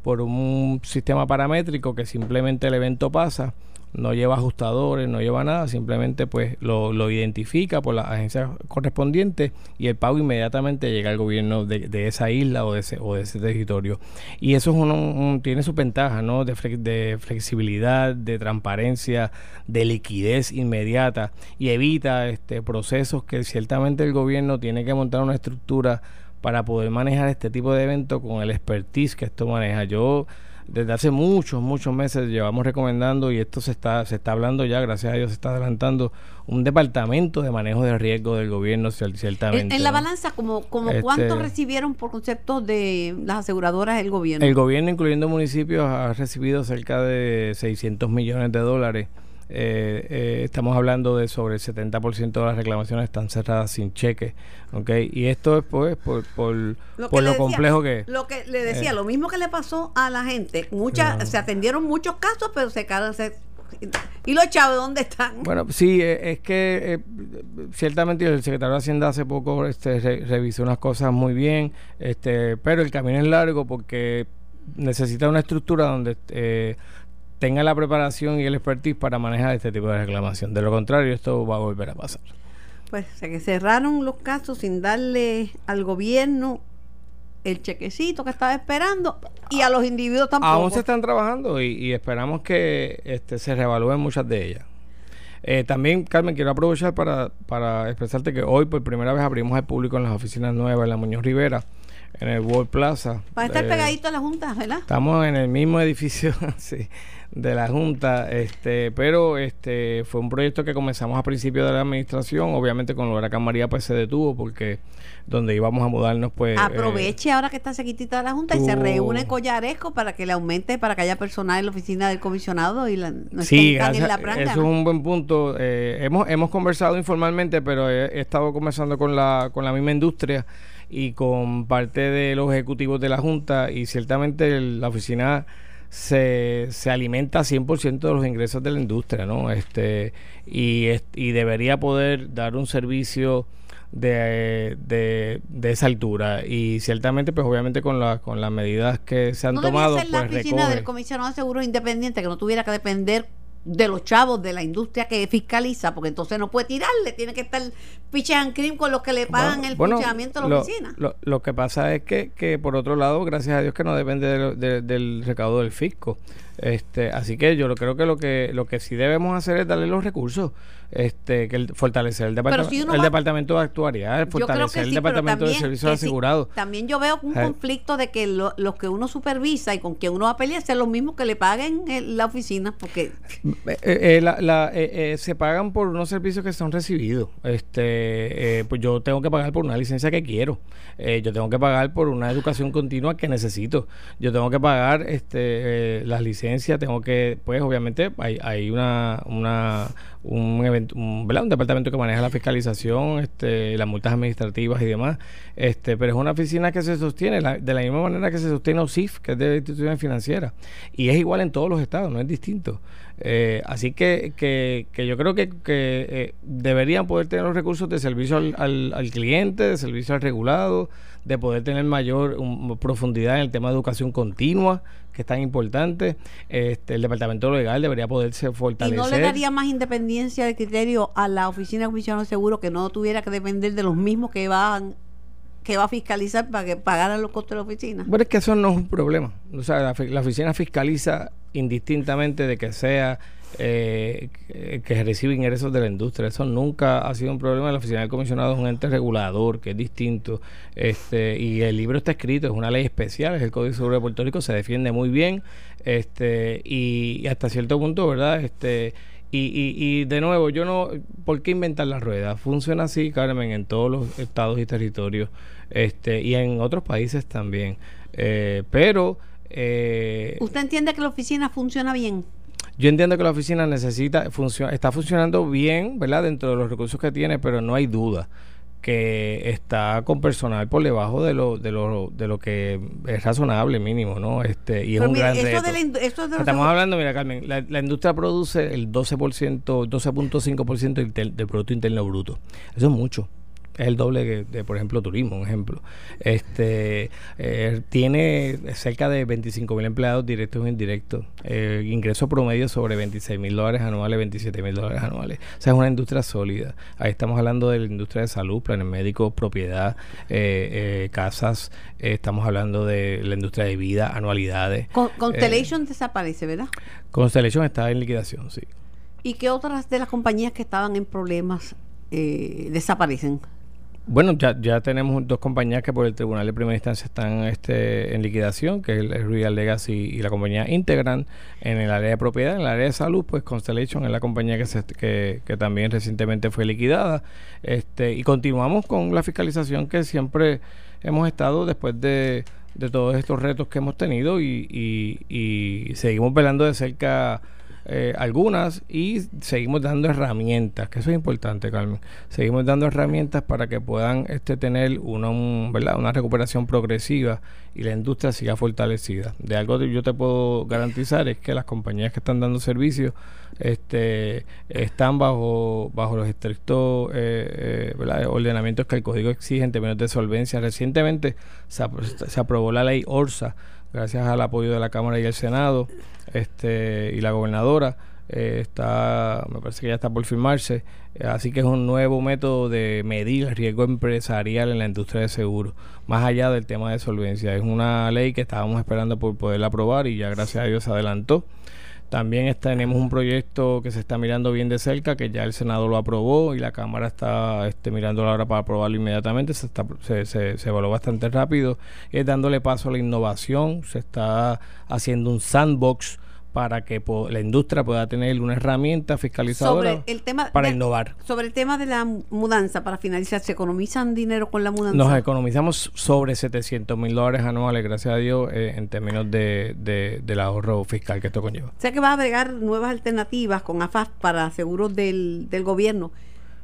Speaker 5: por un sistema paramétrico que simplemente el evento pasa no lleva ajustadores, no lleva nada, simplemente pues lo, lo identifica por la agencia correspondiente y el pago inmediatamente llega al gobierno de, esa isla o de ese, o de ese territorio. Y eso es un, tiene su ventaja, ¿no? De, de flexibilidad, de transparencia, de liquidez inmediata y evita este procesos que ciertamente el gobierno tiene que montar una estructura para poder manejar este tipo de eventos con el expertise que esto maneja. Yo desde hace muchos, muchos meses llevamos recomendando y esto se está, se está hablando ya, gracias a Dios se está adelantando, un departamento de manejo de riesgo del gobierno, ciertamente.
Speaker 2: En, la balanza, como, como este ¿cuánto recibieron por concepto de las aseguradoras el gobierno?
Speaker 5: El gobierno, incluyendo municipios, ha recibido cerca de 600 millones de dólares eh, eh, estamos hablando de sobre el 70% de las reclamaciones están cerradas sin cheque. ¿okay? Y esto es pues, por, por, lo, por lo complejo que
Speaker 2: Lo que le decía, eh. lo mismo que le pasó a la gente. Muchas, Se atendieron muchos casos, pero se quedaron... ¿Y los chavos dónde están?
Speaker 5: Bueno, sí, es que ciertamente el secretario de Hacienda hace poco este, revisó unas cosas muy bien, este, pero el camino es largo porque necesita una estructura donde eh, tenga la preparación y el expertise para manejar este tipo de reclamación. De lo contrario, esto va a volver a pasar.
Speaker 2: Pues se que cerraron los casos sin darle al gobierno el chequecito que estaba esperando y a los individuos tampoco.
Speaker 5: Aún se están trabajando y, esperamos que este, se reevalúen muchas de ellas. Eh, también, Carmen, quiero aprovechar para, para expresarte que hoy por primera vez abrimos al público en las oficinas nuevas en la Muñoz Rivera en el World Plaza.
Speaker 2: Va a estar eh, pegadito a la Junta, ¿verdad?
Speaker 5: Estamos en el mismo edificio, sí de la Junta, este, pero este fue un proyecto que comenzamos a principio de la administración, obviamente con lo huracán María pues se detuvo porque donde íbamos a mudarnos pues...
Speaker 2: Aproveche eh, ahora que está sequitita la Junta y se reúne Collaresco para que le aumente, para que haya personal en la oficina del comisionado y la,
Speaker 5: no sí, en la Eso es un buen punto. Eh, hemos, hemos conversado informalmente, pero he, estado conversando con la, con la misma industria y con parte de los ejecutivos de la Junta y ciertamente la oficina se, se alimenta 100% de los ingresos de la industria, ¿no? Este, y, y debería poder dar un servicio de, de, esa altura y ciertamente pues obviamente con, la, con las medidas que se han
Speaker 2: ¿No
Speaker 5: tomado
Speaker 2: ser la
Speaker 5: pues
Speaker 2: oficina del comisionado de seguros independiente que no tuviera que depender de los chavos de la industria que fiscaliza, porque entonces no puede tirarle, tiene que estar piche and cream con los que le pagan el funcionamiento de la oficina.
Speaker 5: Lo, que pasa es que, que, por otro lado, gracias a Dios que no depende del recaudo del fisco. Este, así que yo creo que lo que lo que sí debemos hacer es darle los recursos, este, que el, fortalecer el, departamento, el departamento de actuarial, fortalecer el departamento de servicios asegurados.
Speaker 2: también yo veo un eh. conflicto de que los que uno supervisa y con quien uno va a pelear sean los mismos que le paguen la oficina, porque
Speaker 5: eh, eh, se pagan por unos servicios que son recibidos. Este, pues yo tengo que pagar por una licencia que quiero, yo tengo que pagar por una educación continua que necesito, yo tengo que pagar este, las licencias tengo que, pues obviamente hay, hay una, una un, evento, un, un, departamento que maneja la fiscalización, este, las multas administrativas y demás, este, pero es una oficina que se sostiene de la misma manera que se sostiene OSIF, que es de instituciones financieras, y es igual en todos los estados, no es distinto. Eh, así que, que, que, yo creo que, que eh, deberían poder tener los recursos de servicio al, al, al cliente, de servicio al regulado, de poder tener mayor profundidad en el tema de educación continua, que es tan importante. Este, el departamento legal debería poderse fortalecer. ¿Y no
Speaker 2: le daría más independencia de criterio a la oficina de comisión de seguro que no tuviera que depender de los mismos que van que va a fiscalizar para que pagaran los costos de la oficina.
Speaker 5: Bueno, es que eso no es un problema. O sea, la, la oficina fiscaliza indistintamente de que sea eh, que recibe ingresos de la industria. Eso nunca ha sido un problema. La oficina del comisionado es un ente regulador que es distinto. Este, y el libro está escrito, es una ley especial, es el Código de Seguridad de Puerto Rico, se defiende muy bien. Este, y, hasta cierto punto, ¿verdad? Este, y, y, y, de nuevo, yo no, ¿por qué inventar la rueda? Funciona así, Carmen, en todos los estados y territorios, este, y en otros países también. Eh, pero
Speaker 2: eh, ¿Usted entiende que la oficina funciona bien?
Speaker 5: Yo entiendo que la oficina necesita, está funcionando bien, ¿verdad? Dentro de los recursos que tiene, pero no hay duda que está con personal por debajo de lo de lo, de lo que es razonable mínimo, ¿no? Este y es un gran reto. Estamos hablando, mira Carmen, la, industria produce el 12%, 12.5% del, del producto interno bruto. Eso es mucho es el doble de, por ejemplo, turismo, un ejemplo. Este eh, tiene cerca de 25 mil empleados directos o indirectos, eh, ingreso promedio sobre 26 mil dólares anuales, 27 mil dólares anuales. O sea, es una industria sólida. Ahí estamos hablando de la industria de salud, planes médicos, propiedad, eh, casas, estamos hablando de la industria de vida, anualidades.
Speaker 2: Constellation desaparece, ¿verdad?
Speaker 5: Constellation está en liquidación, sí.
Speaker 2: ¿Y qué otras de las compañías que estaban en problemas desaparecen?
Speaker 5: Bueno, ya, ya tenemos dos compañías que por el Tribunal de Primera Instancia están este, en liquidación, que es el Real Legacy y la compañía Integran. En el área de propiedad, en el área de salud, pues Constellation es la compañía que, se, que, que también recientemente fue liquidada. Este, y continuamos con la fiscalización que siempre hemos estado después de, de todos estos retos que hemos tenido y, y, y seguimos velando de cerca eh, algunas y seguimos dando herramientas, que eso es importante, Carmen. Seguimos dando herramientas para que puedan este, tener una, ¿verdad? una recuperación progresiva y la industria siga fortalecida. De algo que yo te puedo garantizar es que las compañías que están dando servicios este, están bajo, bajo los estrictos eh, eh ordenamientos que el código exige en términos de solvencia. Recientemente se, se aprobó la ley ORSA gracias al apoyo de la Cámara y el Senado este, y la gobernadora. Eh, está, me parece que ya está por firmarse, eh, así que es un nuevo método de medir el riesgo empresarial en la industria de seguros, más allá del tema de solvencia. Es una ley que estábamos esperando por poderla aprobar y ya gracias a Dios se adelantó. También tenemos un proyecto que se está mirando bien de cerca, que ya el Senado lo aprobó y la Cámara está este, mirándolo ahora para aprobarlo inmediatamente. Se, está, se, se, evaluó bastante rápido. Es dándole paso a la innovación. Se está haciendo un sandbox para que la industria pueda tener una herramienta fiscalizadora
Speaker 2: el tema
Speaker 5: para innovar.
Speaker 2: Sobre el tema de la mudanza, para finalizar, ¿se economizan dinero con la mudanza?
Speaker 5: Nos economizamos sobre 700 mil dólares anuales, gracias a Dios, eh, en términos de, del ahorro fiscal que esto conlleva.
Speaker 2: O sea que va a agregar nuevas alternativas con AFAS para seguros del, del gobierno.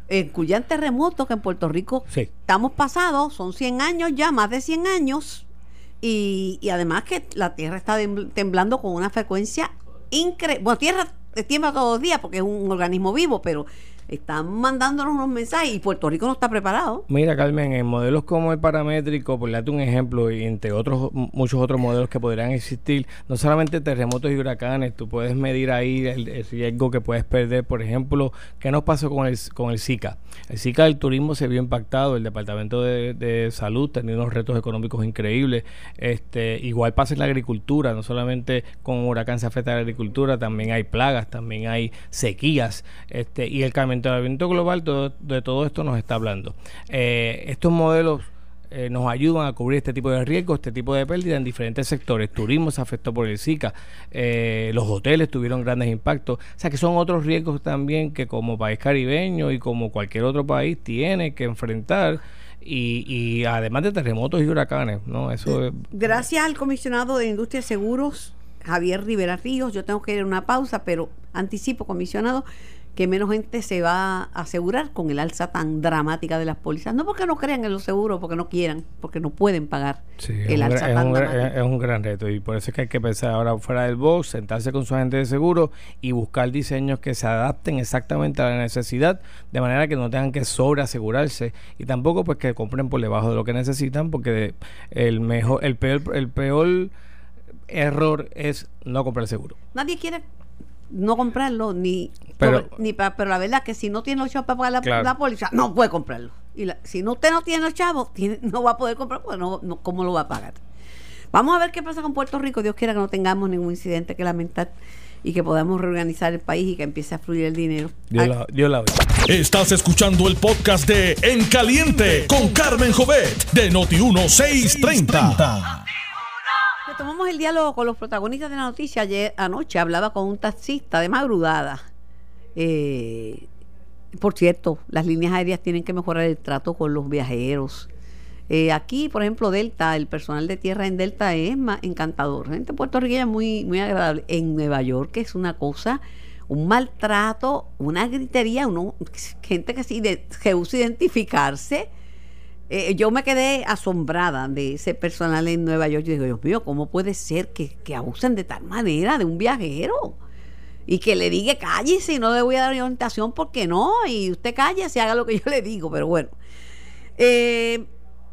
Speaker 2: Incluyan terremotos que en Puerto Rico estamos pasados, son 100 años ya, más de 100 años Y, y además que la tierra está temblando con una frecuencia increíble. Bueno, tierra tiembla todos los días porque es un organismo vivo, pero están mandándonos unos mensajes y Puerto Rico no está preparado.
Speaker 5: Mira, Carmen, en modelos como el paramétrico, por darte un ejemplo, y entre otros muchos otros modelos que podrían existir, no solamente terremotos y huracanes, tú puedes medir ahí el, riesgo que puedes perder. Por ejemplo, ¿qué nos pasó con el, con el SICA? El SICA del turismo se vio impactado, el Departamento de, de Salud tenía unos retos económicos increíbles. Este, igual pasa en la agricultura, no solamente con huracán se afecta a la agricultura, también hay plagas, también hay sequías, este, y el cambio calentamiento global de todo esto nos está hablando. Eh, estos modelos eh, nos ayudan a cubrir este tipo de riesgos, este tipo de pérdida en diferentes sectores. Turismo se afectó por el Zika, eh, los hoteles tuvieron grandes impactos. O sea que son otros riesgos también que como país caribeño y como cualquier otro país tiene que enfrentar. Y, además de terremotos y huracanes, ¿no? Eso
Speaker 2: Gracias al comisionado de Industria y Seguros, Javier Rivera Ríos, yo tengo que ir a una pausa, pero anticipo, comisionado, que menos gente se va a asegurar con el alza tan dramática de las pólizas. No porque no crean en los seguros, porque no quieran, porque no pueden pagar el alza tan dramático.
Speaker 5: Es un gran reto y por eso es que hay que pensar ahora fuera del box, sentarse con su agente de seguro y buscar diseños que se adapten exactamente a la necesidad, de manera que no tengan que sobreasegurarse y tampoco pues que compren por debajo de lo que necesitan, porque el mejor, el peor, el peor error es no comprar seguro.
Speaker 2: Nadie quiere no comprarlo ni pero, ni pero la verdad que si no tiene los chavos para pagar la, póliza no puede comprarlo. Y si no, usted no tiene los chavos no va a poder comprar pues no, cómo lo va a pagar vamos a ver qué pasa con Puerto Rico. Dios quiera que no tengamos ningún incidente que lamentar y que podamos reorganizar el país y que empiece a fluir el dinero.
Speaker 1: Dios la, Estás escuchando el podcast de En Caliente con Carmen Jovet de Noti 1630
Speaker 2: tomamos el diálogo con los protagonistas de la noticia. Ayer anoche hablaba con un taxista de madrugada. Eh, por cierto, las líneas aéreas tienen que mejorar el trato con los viajeros. Eh, aquí, por ejemplo, Delta, el personal de tierra en Delta es más encantador. Gente puertorriqueña muy, muy agradable. En Nueva York es una cosa, un maltrato, una gritería, uno, gente que, de, que usa identificarse eh, yo me quedé asombrada de ese personal en Nueva York. Yo digo, Dios mío, ¿cómo puede ser que, que abusen de tal manera de un viajero? Y que le diga cállese y no le voy a dar orientación porque no. Y usted cállese y haga lo que yo le digo. Pero bueno. Eh,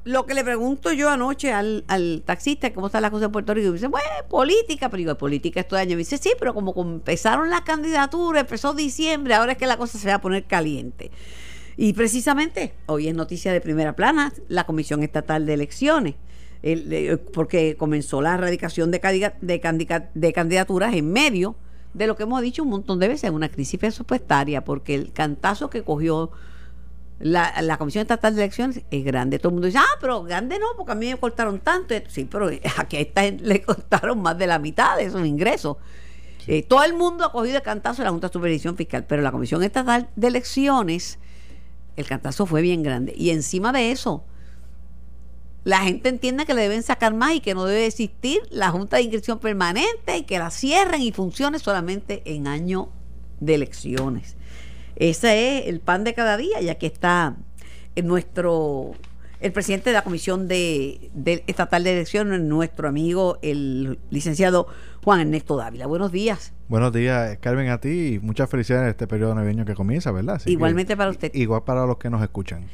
Speaker 2: lo que le pregunto yo anoche al, al taxista, ¿cómo está la cosa en Puerto Rico? Y me dice, bueno, política, pero digo, política esto de año. Me dice, sí, pero como empezaron las candidaturas, empezó diciembre, ahora es que la cosa se va a poner caliente. Y precisamente hoy es noticia de primera plana la Comisión Estatal de Elecciones, porque comenzó la erradicación de, de, candidaturas en medio de lo que hemos dicho un montón de veces, una crisis presupuestaria, porque el cantazo que cogió la, Comisión Estatal de Elecciones es grande. Todo el mundo dice, ah, pero grande no, porque a mí me cortaron tanto. Sí, pero aquí a esta gente le cortaron más de la mitad de esos ingresos. Eh, todo el mundo ha cogido el cantazo de la Junta de Supervisión Fiscal, pero la Comisión Estatal de Elecciones el cantazo fue bien grande. Y encima de eso, la gente entiende que le deben sacar más y que no debe existir la Junta de Inscripción Permanente y que la cierren y funcione solamente en año de elecciones. Ese es el pan de cada día y aquí está nuestro el presidente de la Comisión de, Estatal de Elecciones, nuestro amigo, el licenciado Juan Ernesto Dávila. Buenos días.
Speaker 6: Buenos días, Carmen, a ti y muchas felicidades en este periodo navideño que comienza, ¿verdad?
Speaker 2: Igualmente para usted.
Speaker 6: Igual para los que nos escuchan.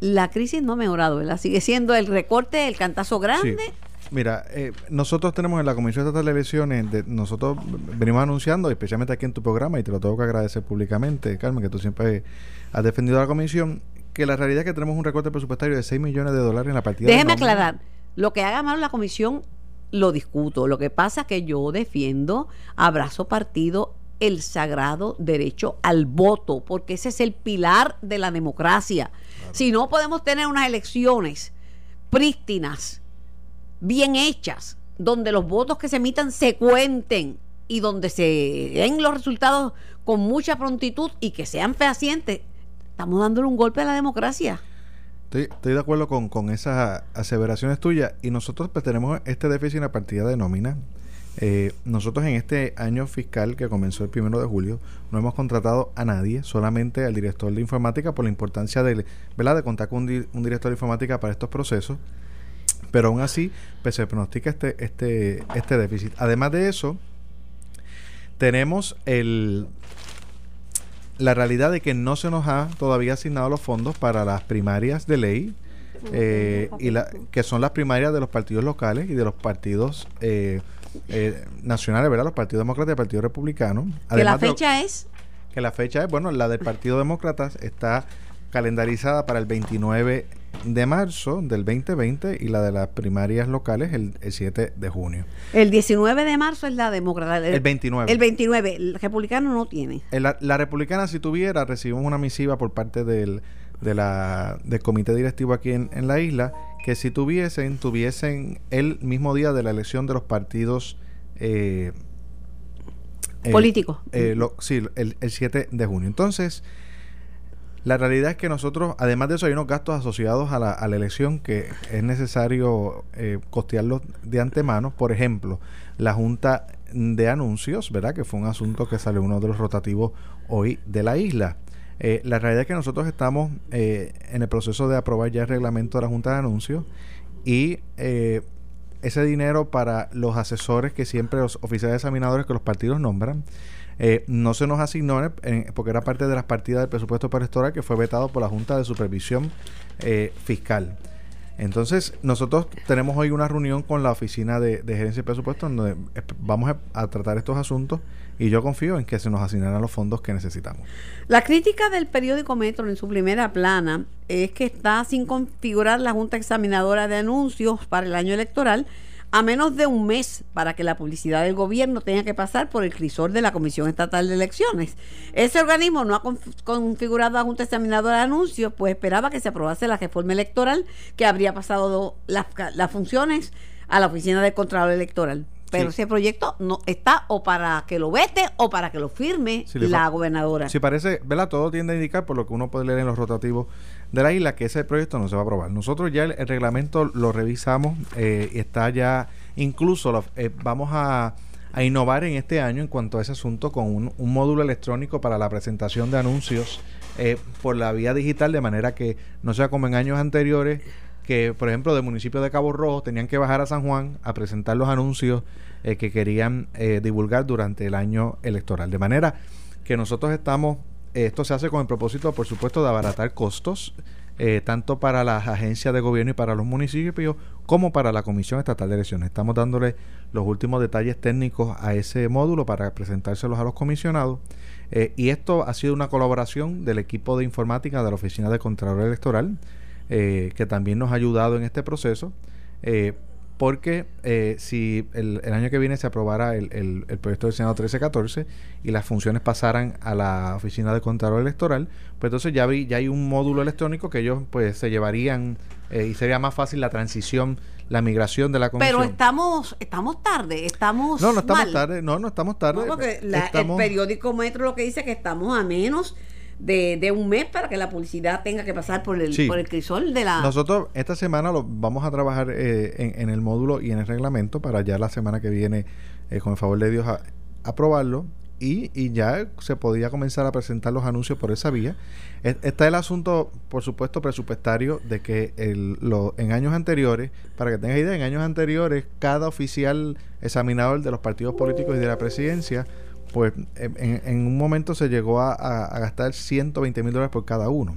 Speaker 2: La crisis no ha mejorado, ¿verdad? Sigue siendo el recorte, el cantazo grande.
Speaker 6: Mira, eh, nosotros tenemos en la Comisión Estatal de Elecciones, nosotros venimos anunciando, especialmente aquí en tu programa, y te lo tengo que agradecer públicamente, Carmen, que tú siempre has defendido a la Comisión, que la realidad es que tenemos un recorte presupuestario de 6 millones de dólares en la partida.
Speaker 2: Déjeme aclarar, lo que haga mal la Comisión lo discuto. Lo que pasa es que yo defiendo, abrazo partido, el sagrado derecho al voto, porque ese es el pilar de la democracia. Si no podemos tener unas elecciones prístinas, bien hechas, donde los votos que se emitan se cuenten y donde se den los resultados con mucha prontitud y que sean fehacientes, estamos dándole un golpe a la democracia.
Speaker 6: Estoy, de acuerdo con, esas aseveraciones tuyas y nosotros pues, tenemos este déficit en la partida de nómina. Eh, nosotros en este año fiscal que comenzó el primero de julio no hemos contratado a nadie, solamente al director de informática por la importancia de, ¿verdad? de contar con un, director de informática para estos procesos. pero aún así pues, se pronostica este, este, este déficit. Además de eso, tenemos el, la realidad de que no se nos ha todavía asignado los fondos para las primarias de ley, eh, y la, que son las primarias de los partidos locales y de los partidos eh, eh, nacionales, ¿verdad? Los partidos demócratas y el Partido Republicano.
Speaker 2: ¿Que la fecha es?
Speaker 6: Que la fecha es, bueno, la del Partido Demócrata está calendarizada para el 29 de marzo del 2020 y la de las primarias locales el, 7 de junio.
Speaker 2: El 19 de marzo es la demócrata.
Speaker 6: El, 29.
Speaker 2: El 29. El republicano no tiene.
Speaker 6: la, republicana, si tuviera, recibimos una misiva por parte del, de la, del comité directivo aquí en, la isla, que si tuviesen, tuviesen el mismo día de la elección de los partidos
Speaker 2: eh, políticos.
Speaker 6: Eh, sí, el, el 7 de junio. Entonces, la realidad es que nosotros, además de eso, hay unos gastos asociados a la, a la elección que es necesario eh, costearlos de antemano. Por ejemplo, la Junta de Anuncios, ¿verdad? Que fue un asunto que salió uno de los rotativos hoy de la isla. Eh, la realidad es que nosotros estamos eh, en el proceso de aprobar ya el reglamento de la Junta de Anuncios y eh, ese dinero para los asesores que siempre los oficiales examinadores que los partidos nombran eh, no se nos asignó porque era parte de las partidas del presupuesto pastoral que fue vetado por la Junta de Supervisión eh, Fiscal. Entonces, nosotros tenemos hoy una reunión con la Oficina de, Gerencia de Presupuesto donde vamos a, tratar estos asuntos y yo confío en que se nos asignarán los fondos que necesitamos.
Speaker 2: La crítica del periódico Metro en su primera plana es que está sin configurar la Junta Examinadora de Anuncios para el año electoral a menos de un mes para que la publicidad del gobierno tenga que pasar por el crisol de la Comisión Estatal de Elecciones. Ese organismo no ha configurado a Junta Examinadora de Anuncios, pues esperaba que se aprobase la reforma electoral que habría pasado las, las funciones a la Oficina del Contralor Electoral. Pero ese proyecto no está o para que lo vete o para que lo firme la gobernadora.
Speaker 6: Si parece, ¿verdad? Todo tiende a indicar, por lo que uno puede leer en los rotativos de la isla, que ese proyecto no se va a aprobar. Nosotros ya el, reglamento lo revisamos eh, está ya, incluso eh, vamos a, innovar en este año en cuanto a ese asunto con un, módulo electrónico para la presentación de anuncios eh, por la vía digital, de manera que no sea como en años anteriores que, por ejemplo, del municipio de Cabo Rojo tenían que bajar a San Juan a presentar los anuncios eh, que querían eh, divulgar durante el año electoral. De manera que nosotros estamos, esto se hace con el propósito, por supuesto, de abaratar costos, tanto para las agencias de gobierno y para los municipios, como para la Comisión Estatal de Elecciones. Estamos dándole los últimos detalles técnicos a ese módulo para presentárselos a los comisionados. y esto ha sido una colaboración del equipo de informática de la Oficina de Contralor Electoral, eh, que también nos ha ayudado en este proceso, eh, porque eh, si el, año que viene se aprobara el, el, proyecto del Senado 1314 y las funciones pasaran a la Oficina de Contralor Electoral, pues entonces ya, ya hay un módulo electrónico que ellos pues se llevarían y sería más fácil la transición la migración de la comisión.
Speaker 2: Pero estamos estamos tarde, estamos
Speaker 6: No, no estamos tarde, no, no estamos tarde.
Speaker 2: porque el periódico Metro lo que dice que estamos a menos de, un mes para que la publicidad tenga que pasar por el, por el crisol de la...
Speaker 6: Nosotros esta semana lo vamos a trabajar eh, en, el módulo y en el reglamento para ya la semana que viene, eh, con el favor de Dios, aprobarlo y, y, ya se podía comenzar a presentar los anuncios por esa vía. Está el asunto, por supuesto, presupuestario de que el, lo, en años anteriores, para que tengas idea, en años anteriores cada oficial examinador de los partidos políticos y de la presidencia pues en, un momento se llegó a, gastar 120 mil dólares por cada uno.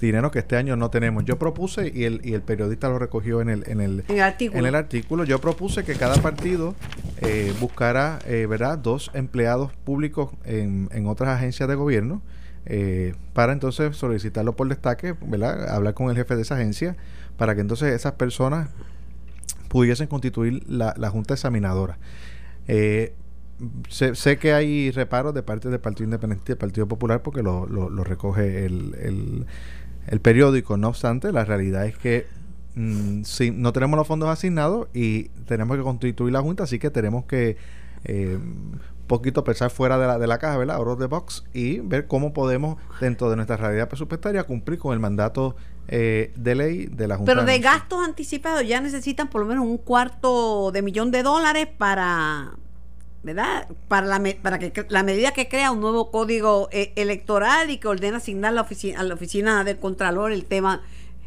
Speaker 6: Dinero que este año no tenemos. Yo propuse, y el, y el periodista lo recogió en el, en el,
Speaker 2: artículo.
Speaker 6: en el artículo, yo propuse que cada partido eh, buscara eh, ¿verdad? dos empleados públicos en, en otras agencias de gobierno eh, para entonces solicitarlo por destaque, ¿verdad? hablar con el jefe de esa agencia, para que entonces esas personas pudiesen constituir la, la junta examinadora. Eh, sé, que hay reparos de parte del Partido Independiente y del Partido Popular porque lo, lo, recoge el, el, periódico. No obstante, la realidad es que mm, si no tenemos los fondos asignados y tenemos que constituir la Junta, así que tenemos que eh, poquito pensar fuera de la, de la caja, ¿verdad? Out of the box y ver cómo podemos, dentro de nuestra realidad presupuestaria, cumplir con el mandato eh, de ley de la Junta.
Speaker 2: Pero de gastos anticipados ya necesitan por lo menos un cuarto de millón de dólares para ¿verdad? Para, la, para que la medida que crea un nuevo código eh, electoral y que ordena asignar la oficina, a la oficina del Contralor el tema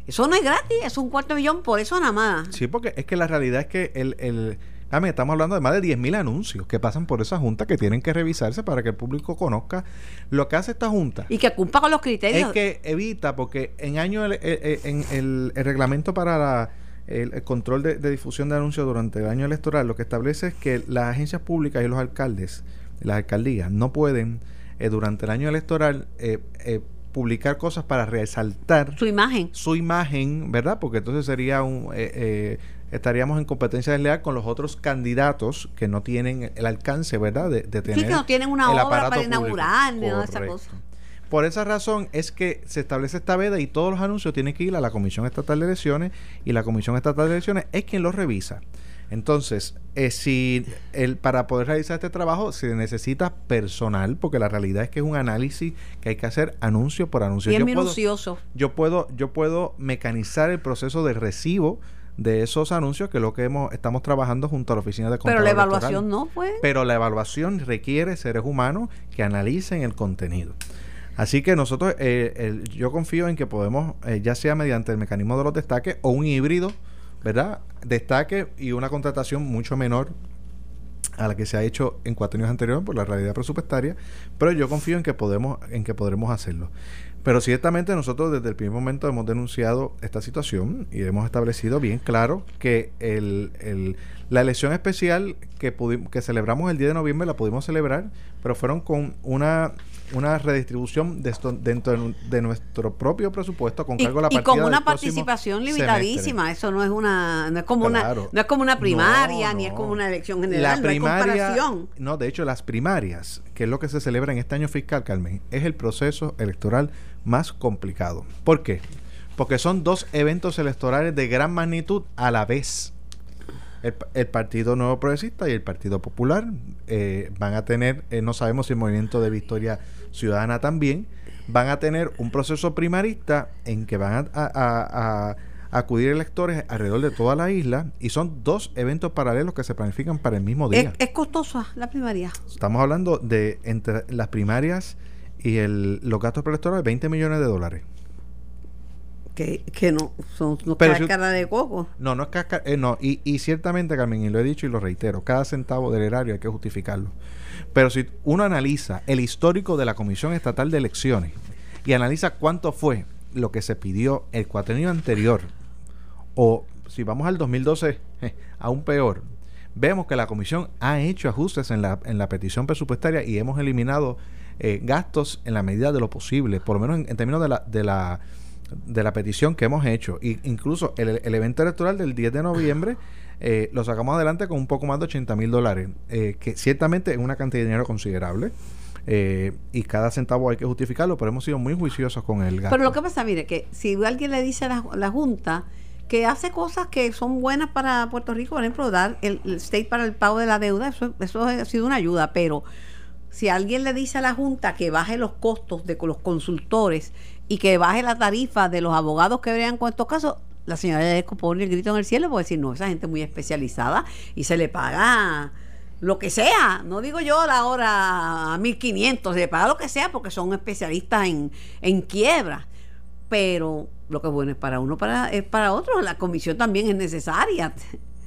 Speaker 2: Eso no es gratis, es un cuarto millón por eso nada más.
Speaker 6: Sí, porque es que la realidad es que el, el Dame, estamos hablando de más de 10.000 anuncios que pasan por esa junta que tienen que revisarse para que el público conozca lo que hace esta junta.
Speaker 2: Y que cumpla con los criterios.
Speaker 6: Es que evita, porque en año el, en el, reglamento para la, el, control de, difusión de anuncios durante el año electoral lo que establece es que las agencias públicas y los alcaldes, las alcaldías, no pueden eh, durante el año electoral eh, eh, publicar cosas para resaltar
Speaker 2: su imagen.
Speaker 6: Su imagen, ¿verdad? Porque entonces sería un estaríamos en competencia desleal con los otros candidatos que no tienen el alcance, ¿verdad?, de, tener. Sí,
Speaker 2: que no tienen una obra para inaugurar, esa cosa.
Speaker 6: Por esa razón es que se establece esta veda y todos los anuncios tienen que ir a la Comisión Estatal de Elecciones y la Comisión Estatal de Elecciones es quien los revisa. Entonces, eh, si el, para poder realizar este trabajo se necesita personal, porque la realidad es que es un análisis que hay que hacer anuncio por anuncio.
Speaker 2: Bien minucioso.
Speaker 6: yo puedo, yo puedo mecanizar el proceso de recibo de esos anuncios, que es lo que hemos, estamos trabajando junto a la Oficina de Control
Speaker 2: Pero la evaluación no fue.
Speaker 6: Pero la evaluación requiere seres humanos que analicen el contenido. Así que nosotros, eh, yo confío en que podemos, eh, ya sea mediante el mecanismo de los destaques o un híbrido, ¿verdad? Destaque y una contratación mucho menor a la que se ha hecho en cuatro años anteriores por la realidad presupuestaria, pero yo confío en que podemos, en que podremos hacerlo. Pero ciertamente nosotros desde el primer momento hemos denunciado esta situación y hemos establecido bien claro que el, el, la elección especial que, que celebramos el día de noviembre la pudimos celebrar, pero fueron con una una redistribución de dentro de, nuestro propio presupuesto con cargo a la
Speaker 2: partida y con una participación limitadísima eso no es una no es como una no es como una primaria ni es como una elección general
Speaker 6: la primaria, no, no de hecho las primarias que es lo que se celebra en este año fiscal Carmen es el proceso electoral más complicado. ¿por qué? porque son dos eventos electorales de gran magnitud a la vez. El, Partido Nuevo Progresista y el Partido Popular eh, van a tener, eh, no sabemos si el Movimiento de Victoria Ciudadana también, van a tener un proceso primarista en que van a, acudir electores alrededor de toda la isla y son dos eventos paralelos que se planifican para el mismo día.
Speaker 2: Es, costosa la primaria.
Speaker 6: Estamos hablando de entre las primarias y el, los gastos preelectorales 20 millones de dólares
Speaker 2: que, que no son no cáscara de coco.
Speaker 6: No, no es cáscara, eh, no, y, y ciertamente, Carmen, y lo he dicho y lo reitero, cada centavo del erario hay que justificarlo. Pero si uno analiza el histórico de la Comisión Estatal de Elecciones y analiza cuánto fue lo que se pidió el cuatrenio anterior, o si vamos al 2012, aún peor, vemos que la Comisión ha hecho ajustes en la, en la petición presupuestaria y hemos eliminado eh, gastos en la medida de lo posible, por lo menos en, en términos de la, de la de la petición que hemos hecho. Y incluso el, evento electoral del 10 de noviembre eh, lo sacamos adelante con un poco más de 80 mil dólares, eh, que ciertamente es una cantidad de dinero considerable. Eh, y cada centavo hay que justificarlo, pero hemos sido muy juiciosos con el gasto.
Speaker 2: Pero lo que pasa, mire, que si alguien le dice a la, Junta que hace cosas que son buenas para Puerto Rico, por ejemplo, dar el, state para el pago de la deuda, eso, eso ha sido una ayuda, pero si alguien le dice a la Junta que baje los costos de los consultores y que baje la tarifa de los abogados que vean con estos casos, la señora de pone el grito en el cielo puede decir, no, esa gente muy especializada y se le paga lo que sea, no digo yo la hora a 1500, se le paga lo que sea porque son especialistas en, en quiebra, pero lo que es bueno es para uno, para, es para otro, la comisión también es necesaria.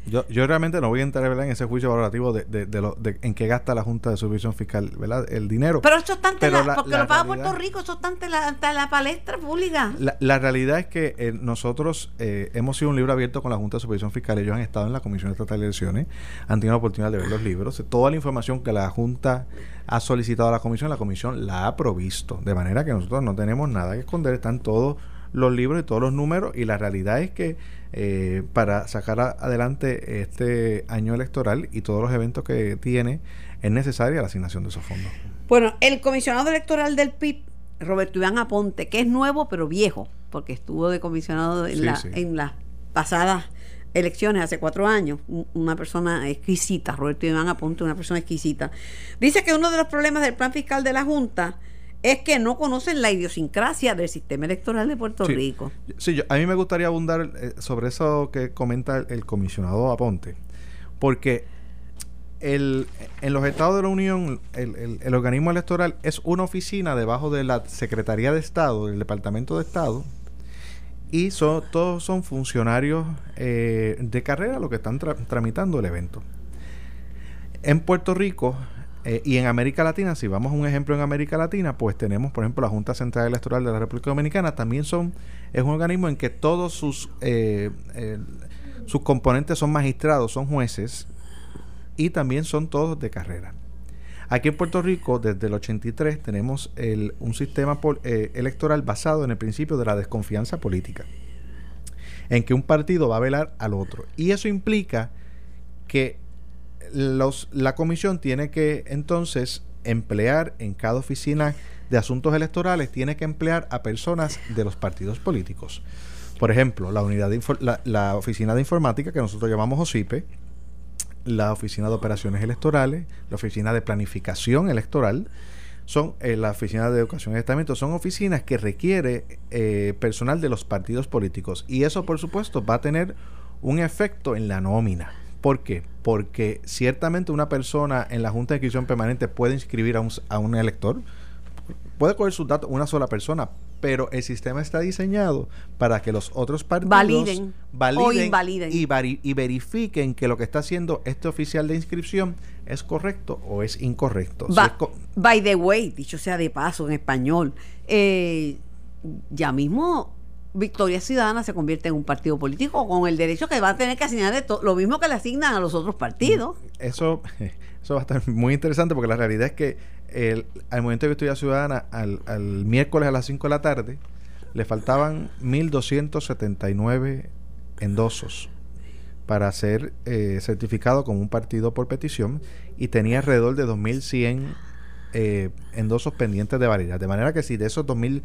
Speaker 6: Yo, yo realmente no voy a entrar en ese juicio valorativo de, de, de, lo, de en qué gasta la Junta de Supervisión Fiscal ¿verdad? el dinero.
Speaker 2: Pero eso está ante la, porque lo paga Puerto Rico, eso está ante la, la palestra pública.
Speaker 6: La, realidad es que eh, nosotros eh, hemos sido un libro abierto con la Junta de Supervisión Fiscal. Ellos han estado en la Comisión Estatal de Elecciones, han tenido la oportunidad de ver los libros. Toda la información que la Junta ha solicitado a la Comisión, la Comisión la ha provisto. De manera que nosotros no tenemos nada que esconder, están todos los libros y todos los números y la realidad es que eh, para sacar adelante este año electoral y todos los eventos que tiene, es necesaria la asignación de esos fondos.
Speaker 2: Bueno, el comisionado electoral del PIB, Roberto Iván Aponte, que es nuevo pero viejo, porque estuvo de comisionado en, la, en las pasadas elecciones hace cuatro años, una persona exquisita, Roberto Iván Aponte, una persona exquisita, dice que uno de los problemas del plan fiscal de la Junta es que no conocen la idiosincrasia del sistema electoral de Puerto Rico.
Speaker 6: Sí, a mí me gustaría abundar eh, sobre eso que comenta el, comisionado Aponte, porque el, en los estados de la Unión, el, el, organismo electoral es una oficina debajo de la Secretaría de Estado, del Departamento de Estado, y son, todos son funcionarios eh, de carrera los que están tramitando el evento. En Puerto Rico eh, y en América Latina, si vamos a un ejemplo en América Latina, pues tenemos, por ejemplo, la Junta Central Electoral de la República Dominicana, también son, es un organismo en que todos sus, eh, sus componentes son magistrados, son jueces, y también son todos de carrera. Aquí en Puerto Rico, desde el 83, tenemos un sistema eh, electoral basado en el principio de la desconfianza política, en que un partido va a velar al otro. Y eso implica que la comisión tiene que entonces emplear en cada oficina de asuntos electorales, tiene que emplear a personas de los partidos políticos. Por ejemplo, la unidad de la, la oficina de informática que nosotros llamamos OSIPE, la Oficina de Operaciones Electorales, la Oficina de Planificación Electoral, son eh, la Oficina de Educación y Estamento, son oficinas que requiere eh, personal de los partidos políticos. Y eso, por supuesto, va a tener un efecto en la nómina. ¿Por qué? Porque ciertamente una persona en la Junta de Inscripción Permanente puede inscribir a un, a un elector, puede coger sus datos una sola persona, pero el sistema está diseñado para que los otros partidos
Speaker 2: validen,
Speaker 6: validen Y, verifiquen que lo que está haciendo este oficial de inscripción es correcto o es incorrecto.
Speaker 2: by the way, dicho sea de paso en español, eh, ya mismo Victoria Ciudadana se convierte en un partido político con el derecho que va a tener que asignar lo mismo que le asignan a los otros partidos.
Speaker 6: Eso, eso va a estar muy interesante porque la realidad es que el, al momento de Victoria Ciudadana, al, al miércoles a las 5 de la tarde, le faltaban 1.279 endosos para ser eh, certificado como un partido por petición y tenía alrededor de 2.100 eh, endosos pendientes de validar. De manera que si de esos 2.100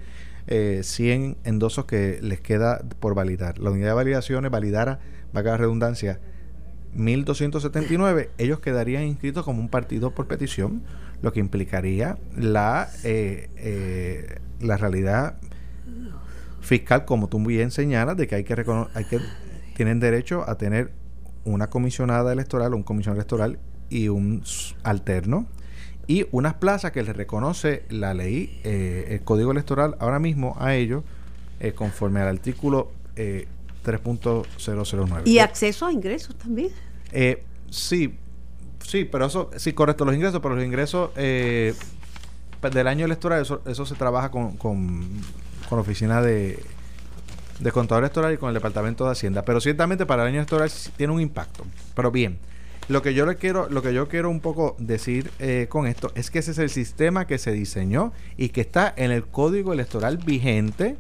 Speaker 6: eh, endosos que les queda por validar, la unidad de validaciones validara, va a quedar redundancia, 1.279, ellos quedarían inscritos como un partido por petición, lo que implicaría la, eh, eh, la realidad fiscal, como tú bien señalas, de que hay que, hay tienen derecho a tener una comisionada electoral, un comisionado electoral y un alterno y unas plazas que les reconoce la ley, eh, el código electoral ahora mismo a ellos, eh, conforme al artículo 3.009.
Speaker 2: Eh, ¿Y acceso a ingresos también?
Speaker 6: sí, sí, pero eso, sí, correcto, los ingresos, pero los ingresos pues, del año electoral, eso, eso se trabaja con, con, con la oficina de, de contador electoral y con el departamento de Hacienda. Pero ciertamente para el año electoral tiene un impacto. Pero bien, lo que yo le quiero, lo que yo quiero un poco decir eh, con esto es que ese es el sistema que se diseñó y que está en el código electoral vigente.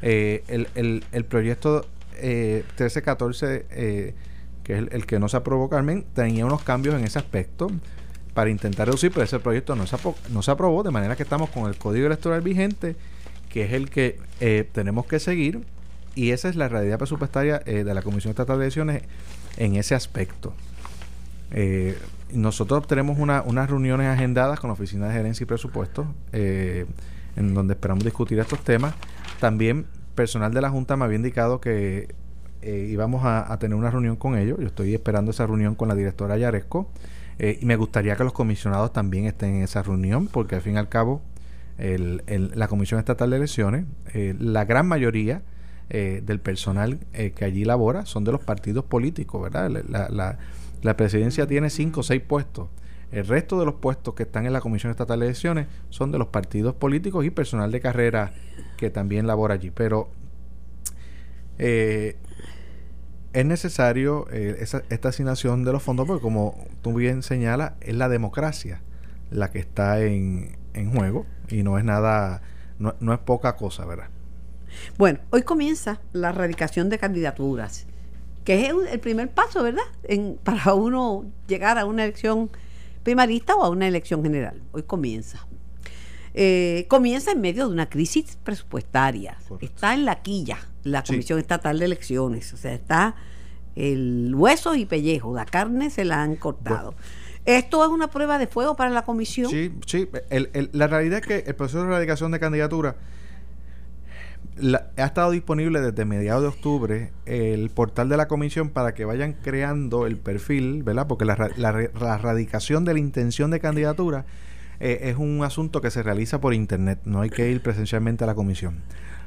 Speaker 6: Eh, el, el, proyecto eh, 1314, eh, que es el, que no se aprobó, Carmen, tenía unos cambios en ese aspecto para intentar reducir, pero ese proyecto no se, no se aprobó, de manera que estamos con el código electoral vigente, que es el que tenemos que seguir, y esa es la realidad presupuestaria de la Comisión Estatal de Elecciones en ese aspecto. Eh, nosotros tenemos unas reuniones agendadas con la Oficina de Gerencia y Presupuestos, eh, en donde esperamos discutir estos temas. También personal de la Junta me había indicado que eh, íbamos a, tener una reunión con ellos. Yo estoy esperando esa reunión con la directora Yaresco. y me gustaría que los comisionados también estén en esa reunión, porque al fin y al cabo, la Comisión Estatal de Elecciones, la gran mayoría del personal que allí labora son de los partidos políticos, ¿verdad? la la presidencia tiene cinco o seis puestos. El resto de los puestos que están en la Comisión Estatal de Elecciones son de los partidos políticos y personal de carrera que también labora allí. Pero eh, es necesario eh, esta asignación de los fondos porque como tú bien señalas, es la democracia la que está en, en juego y no es nada, no, no es poca cosa, ¿verdad?
Speaker 2: Bueno, hoy comienza la erradicación de candidaturas que es el primer paso, ¿verdad? En, para uno llegar a una elección primarista o a una elección general. Hoy comienza. Eh, comienza en medio de una crisis presupuestaria. Está en la quilla la Comisión Estatal de Elecciones. O sea, está el hueso y pellejo, la carne se la han cortado. ¿Esto es una prueba de fuego para la comisión?
Speaker 6: Sí, sí. la realidad es que el proceso de erradicación de candidatura ha estado disponible desde mediados de octubre el portal de la comisión para que vayan creando el perfil, ¿verdad? Porque la, la, radicación de la intención de candidatura eh, es un asunto que se realiza por internet, no hay que ir presencialmente a la comisión.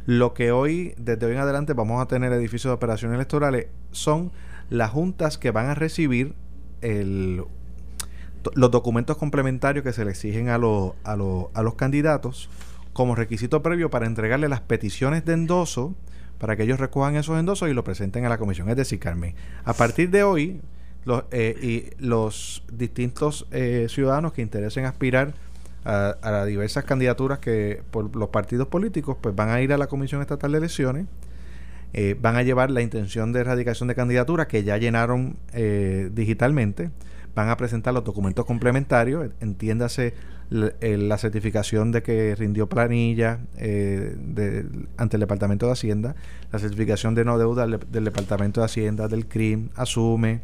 Speaker 6: Lo que hoy, desde hoy en adelante, vamos a tener edificios de operaciones electorales son las juntas que van a recibir los documentos complementarios que se le exigen a, los a, a los candidatos como requisito previo para entregarle las peticiones de endoso para que ellos recojan esos endosos y lo presenten a la comisión. Es decir, Carmen, a partir de hoy, los, eh, y los distintos eh, ciudadanos que interesen aspirar a, diversas candidaturas que por los partidos políticos, pues van a ir a la Comisión Estatal de Elecciones, eh, van a llevar la intención de erradicación de candidatura que ya llenaron digitalmente, van a presentar los documentos complementarios, entiéndase la certificación de que rindió planilla de, ante el Departamento de Hacienda, la certificación de no deuda del, del Departamento de Hacienda, del CRIM, asume,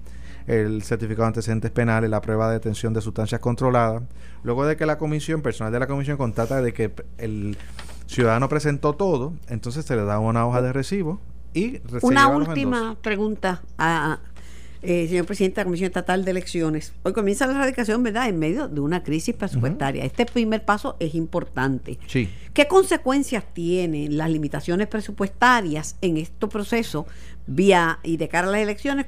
Speaker 6: el certificado de antecedentes penales, la prueba de detención de sustancias controladas. Luego de que la comisión, personal de la comisión, constata de que el ciudadano presentó todo, entonces se le da una hoja de recibo y
Speaker 2: Una última pregunta a, eh, señor presidente de la Comisión Estatal de Elecciones. Hoy comienza la erradicación, ¿verdad?, en medio de una crisis presupuestaria. Este primer paso es importante.
Speaker 6: Sí.
Speaker 2: ¿Qué consecuencias tienen las limitaciones presupuestarias en este proceso vía y de cara a las elecciones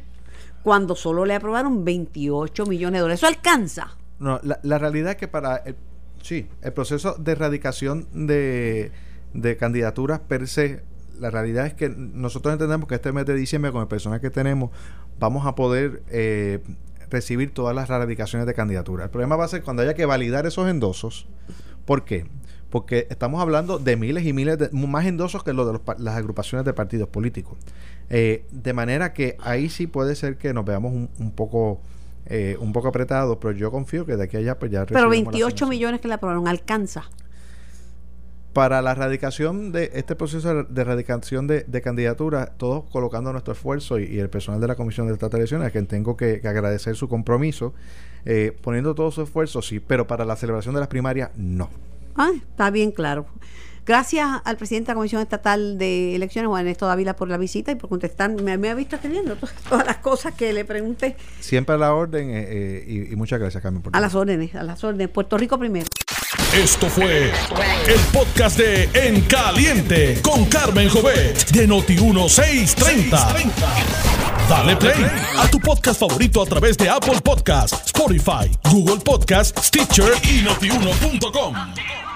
Speaker 2: cuando solo le aprobaron 28 millones de dólares. ¿Eso alcanza?
Speaker 6: No, la, realidad es que para el, sí, el proceso de erradicación de, de candidaturas per se, la realidad es que nosotros entendemos que este mes de diciembre, con el personal que tenemos, vamos a poder eh, recibir todas las erradicaciones de candidatura. El problema va a ser cuando haya que validar esos endosos. ¿Por qué? Porque estamos hablando de miles y miles de más endosos que los de las agrupaciones de partidos políticos. Eh, de manera que ahí sí puede ser que nos veamos un, poco eh, un poco apretados, pero yo confío que de aquí a allá pues ya...
Speaker 2: Pero 28 millones que le aprobaron, ¿alcanza?
Speaker 6: Para la erradicación de este proceso de erradicación de, candidatura, todos colocando nuestro esfuerzo y, el personal de la Comisión de Estatal de Elecciones, a quien tengo que, agradecer su compromiso, eh, poniendo todo su esfuerzo, sí, pero para la celebración de las primarias, no.
Speaker 2: Ah, está bien claro. Gracias al presidente de la Comisión Estatal de Elecciones, Juan Ernesto Dávila, por la visita y por contestar. Me, ha visto atendiendo todas las cosas que le pregunté.
Speaker 6: Siempre a la orden eh, eh, y, muchas gracias, Carmen.
Speaker 2: Por a las órdenes, a las órdenes. Puerto Rico primero.
Speaker 1: Esto fue el podcast de En Caliente con Carmen Jovet de Noti1630. Dale play a tu podcast favorito a través de Apple Podcasts, Spotify, Google Podcasts, Stitcher y notiuno.com.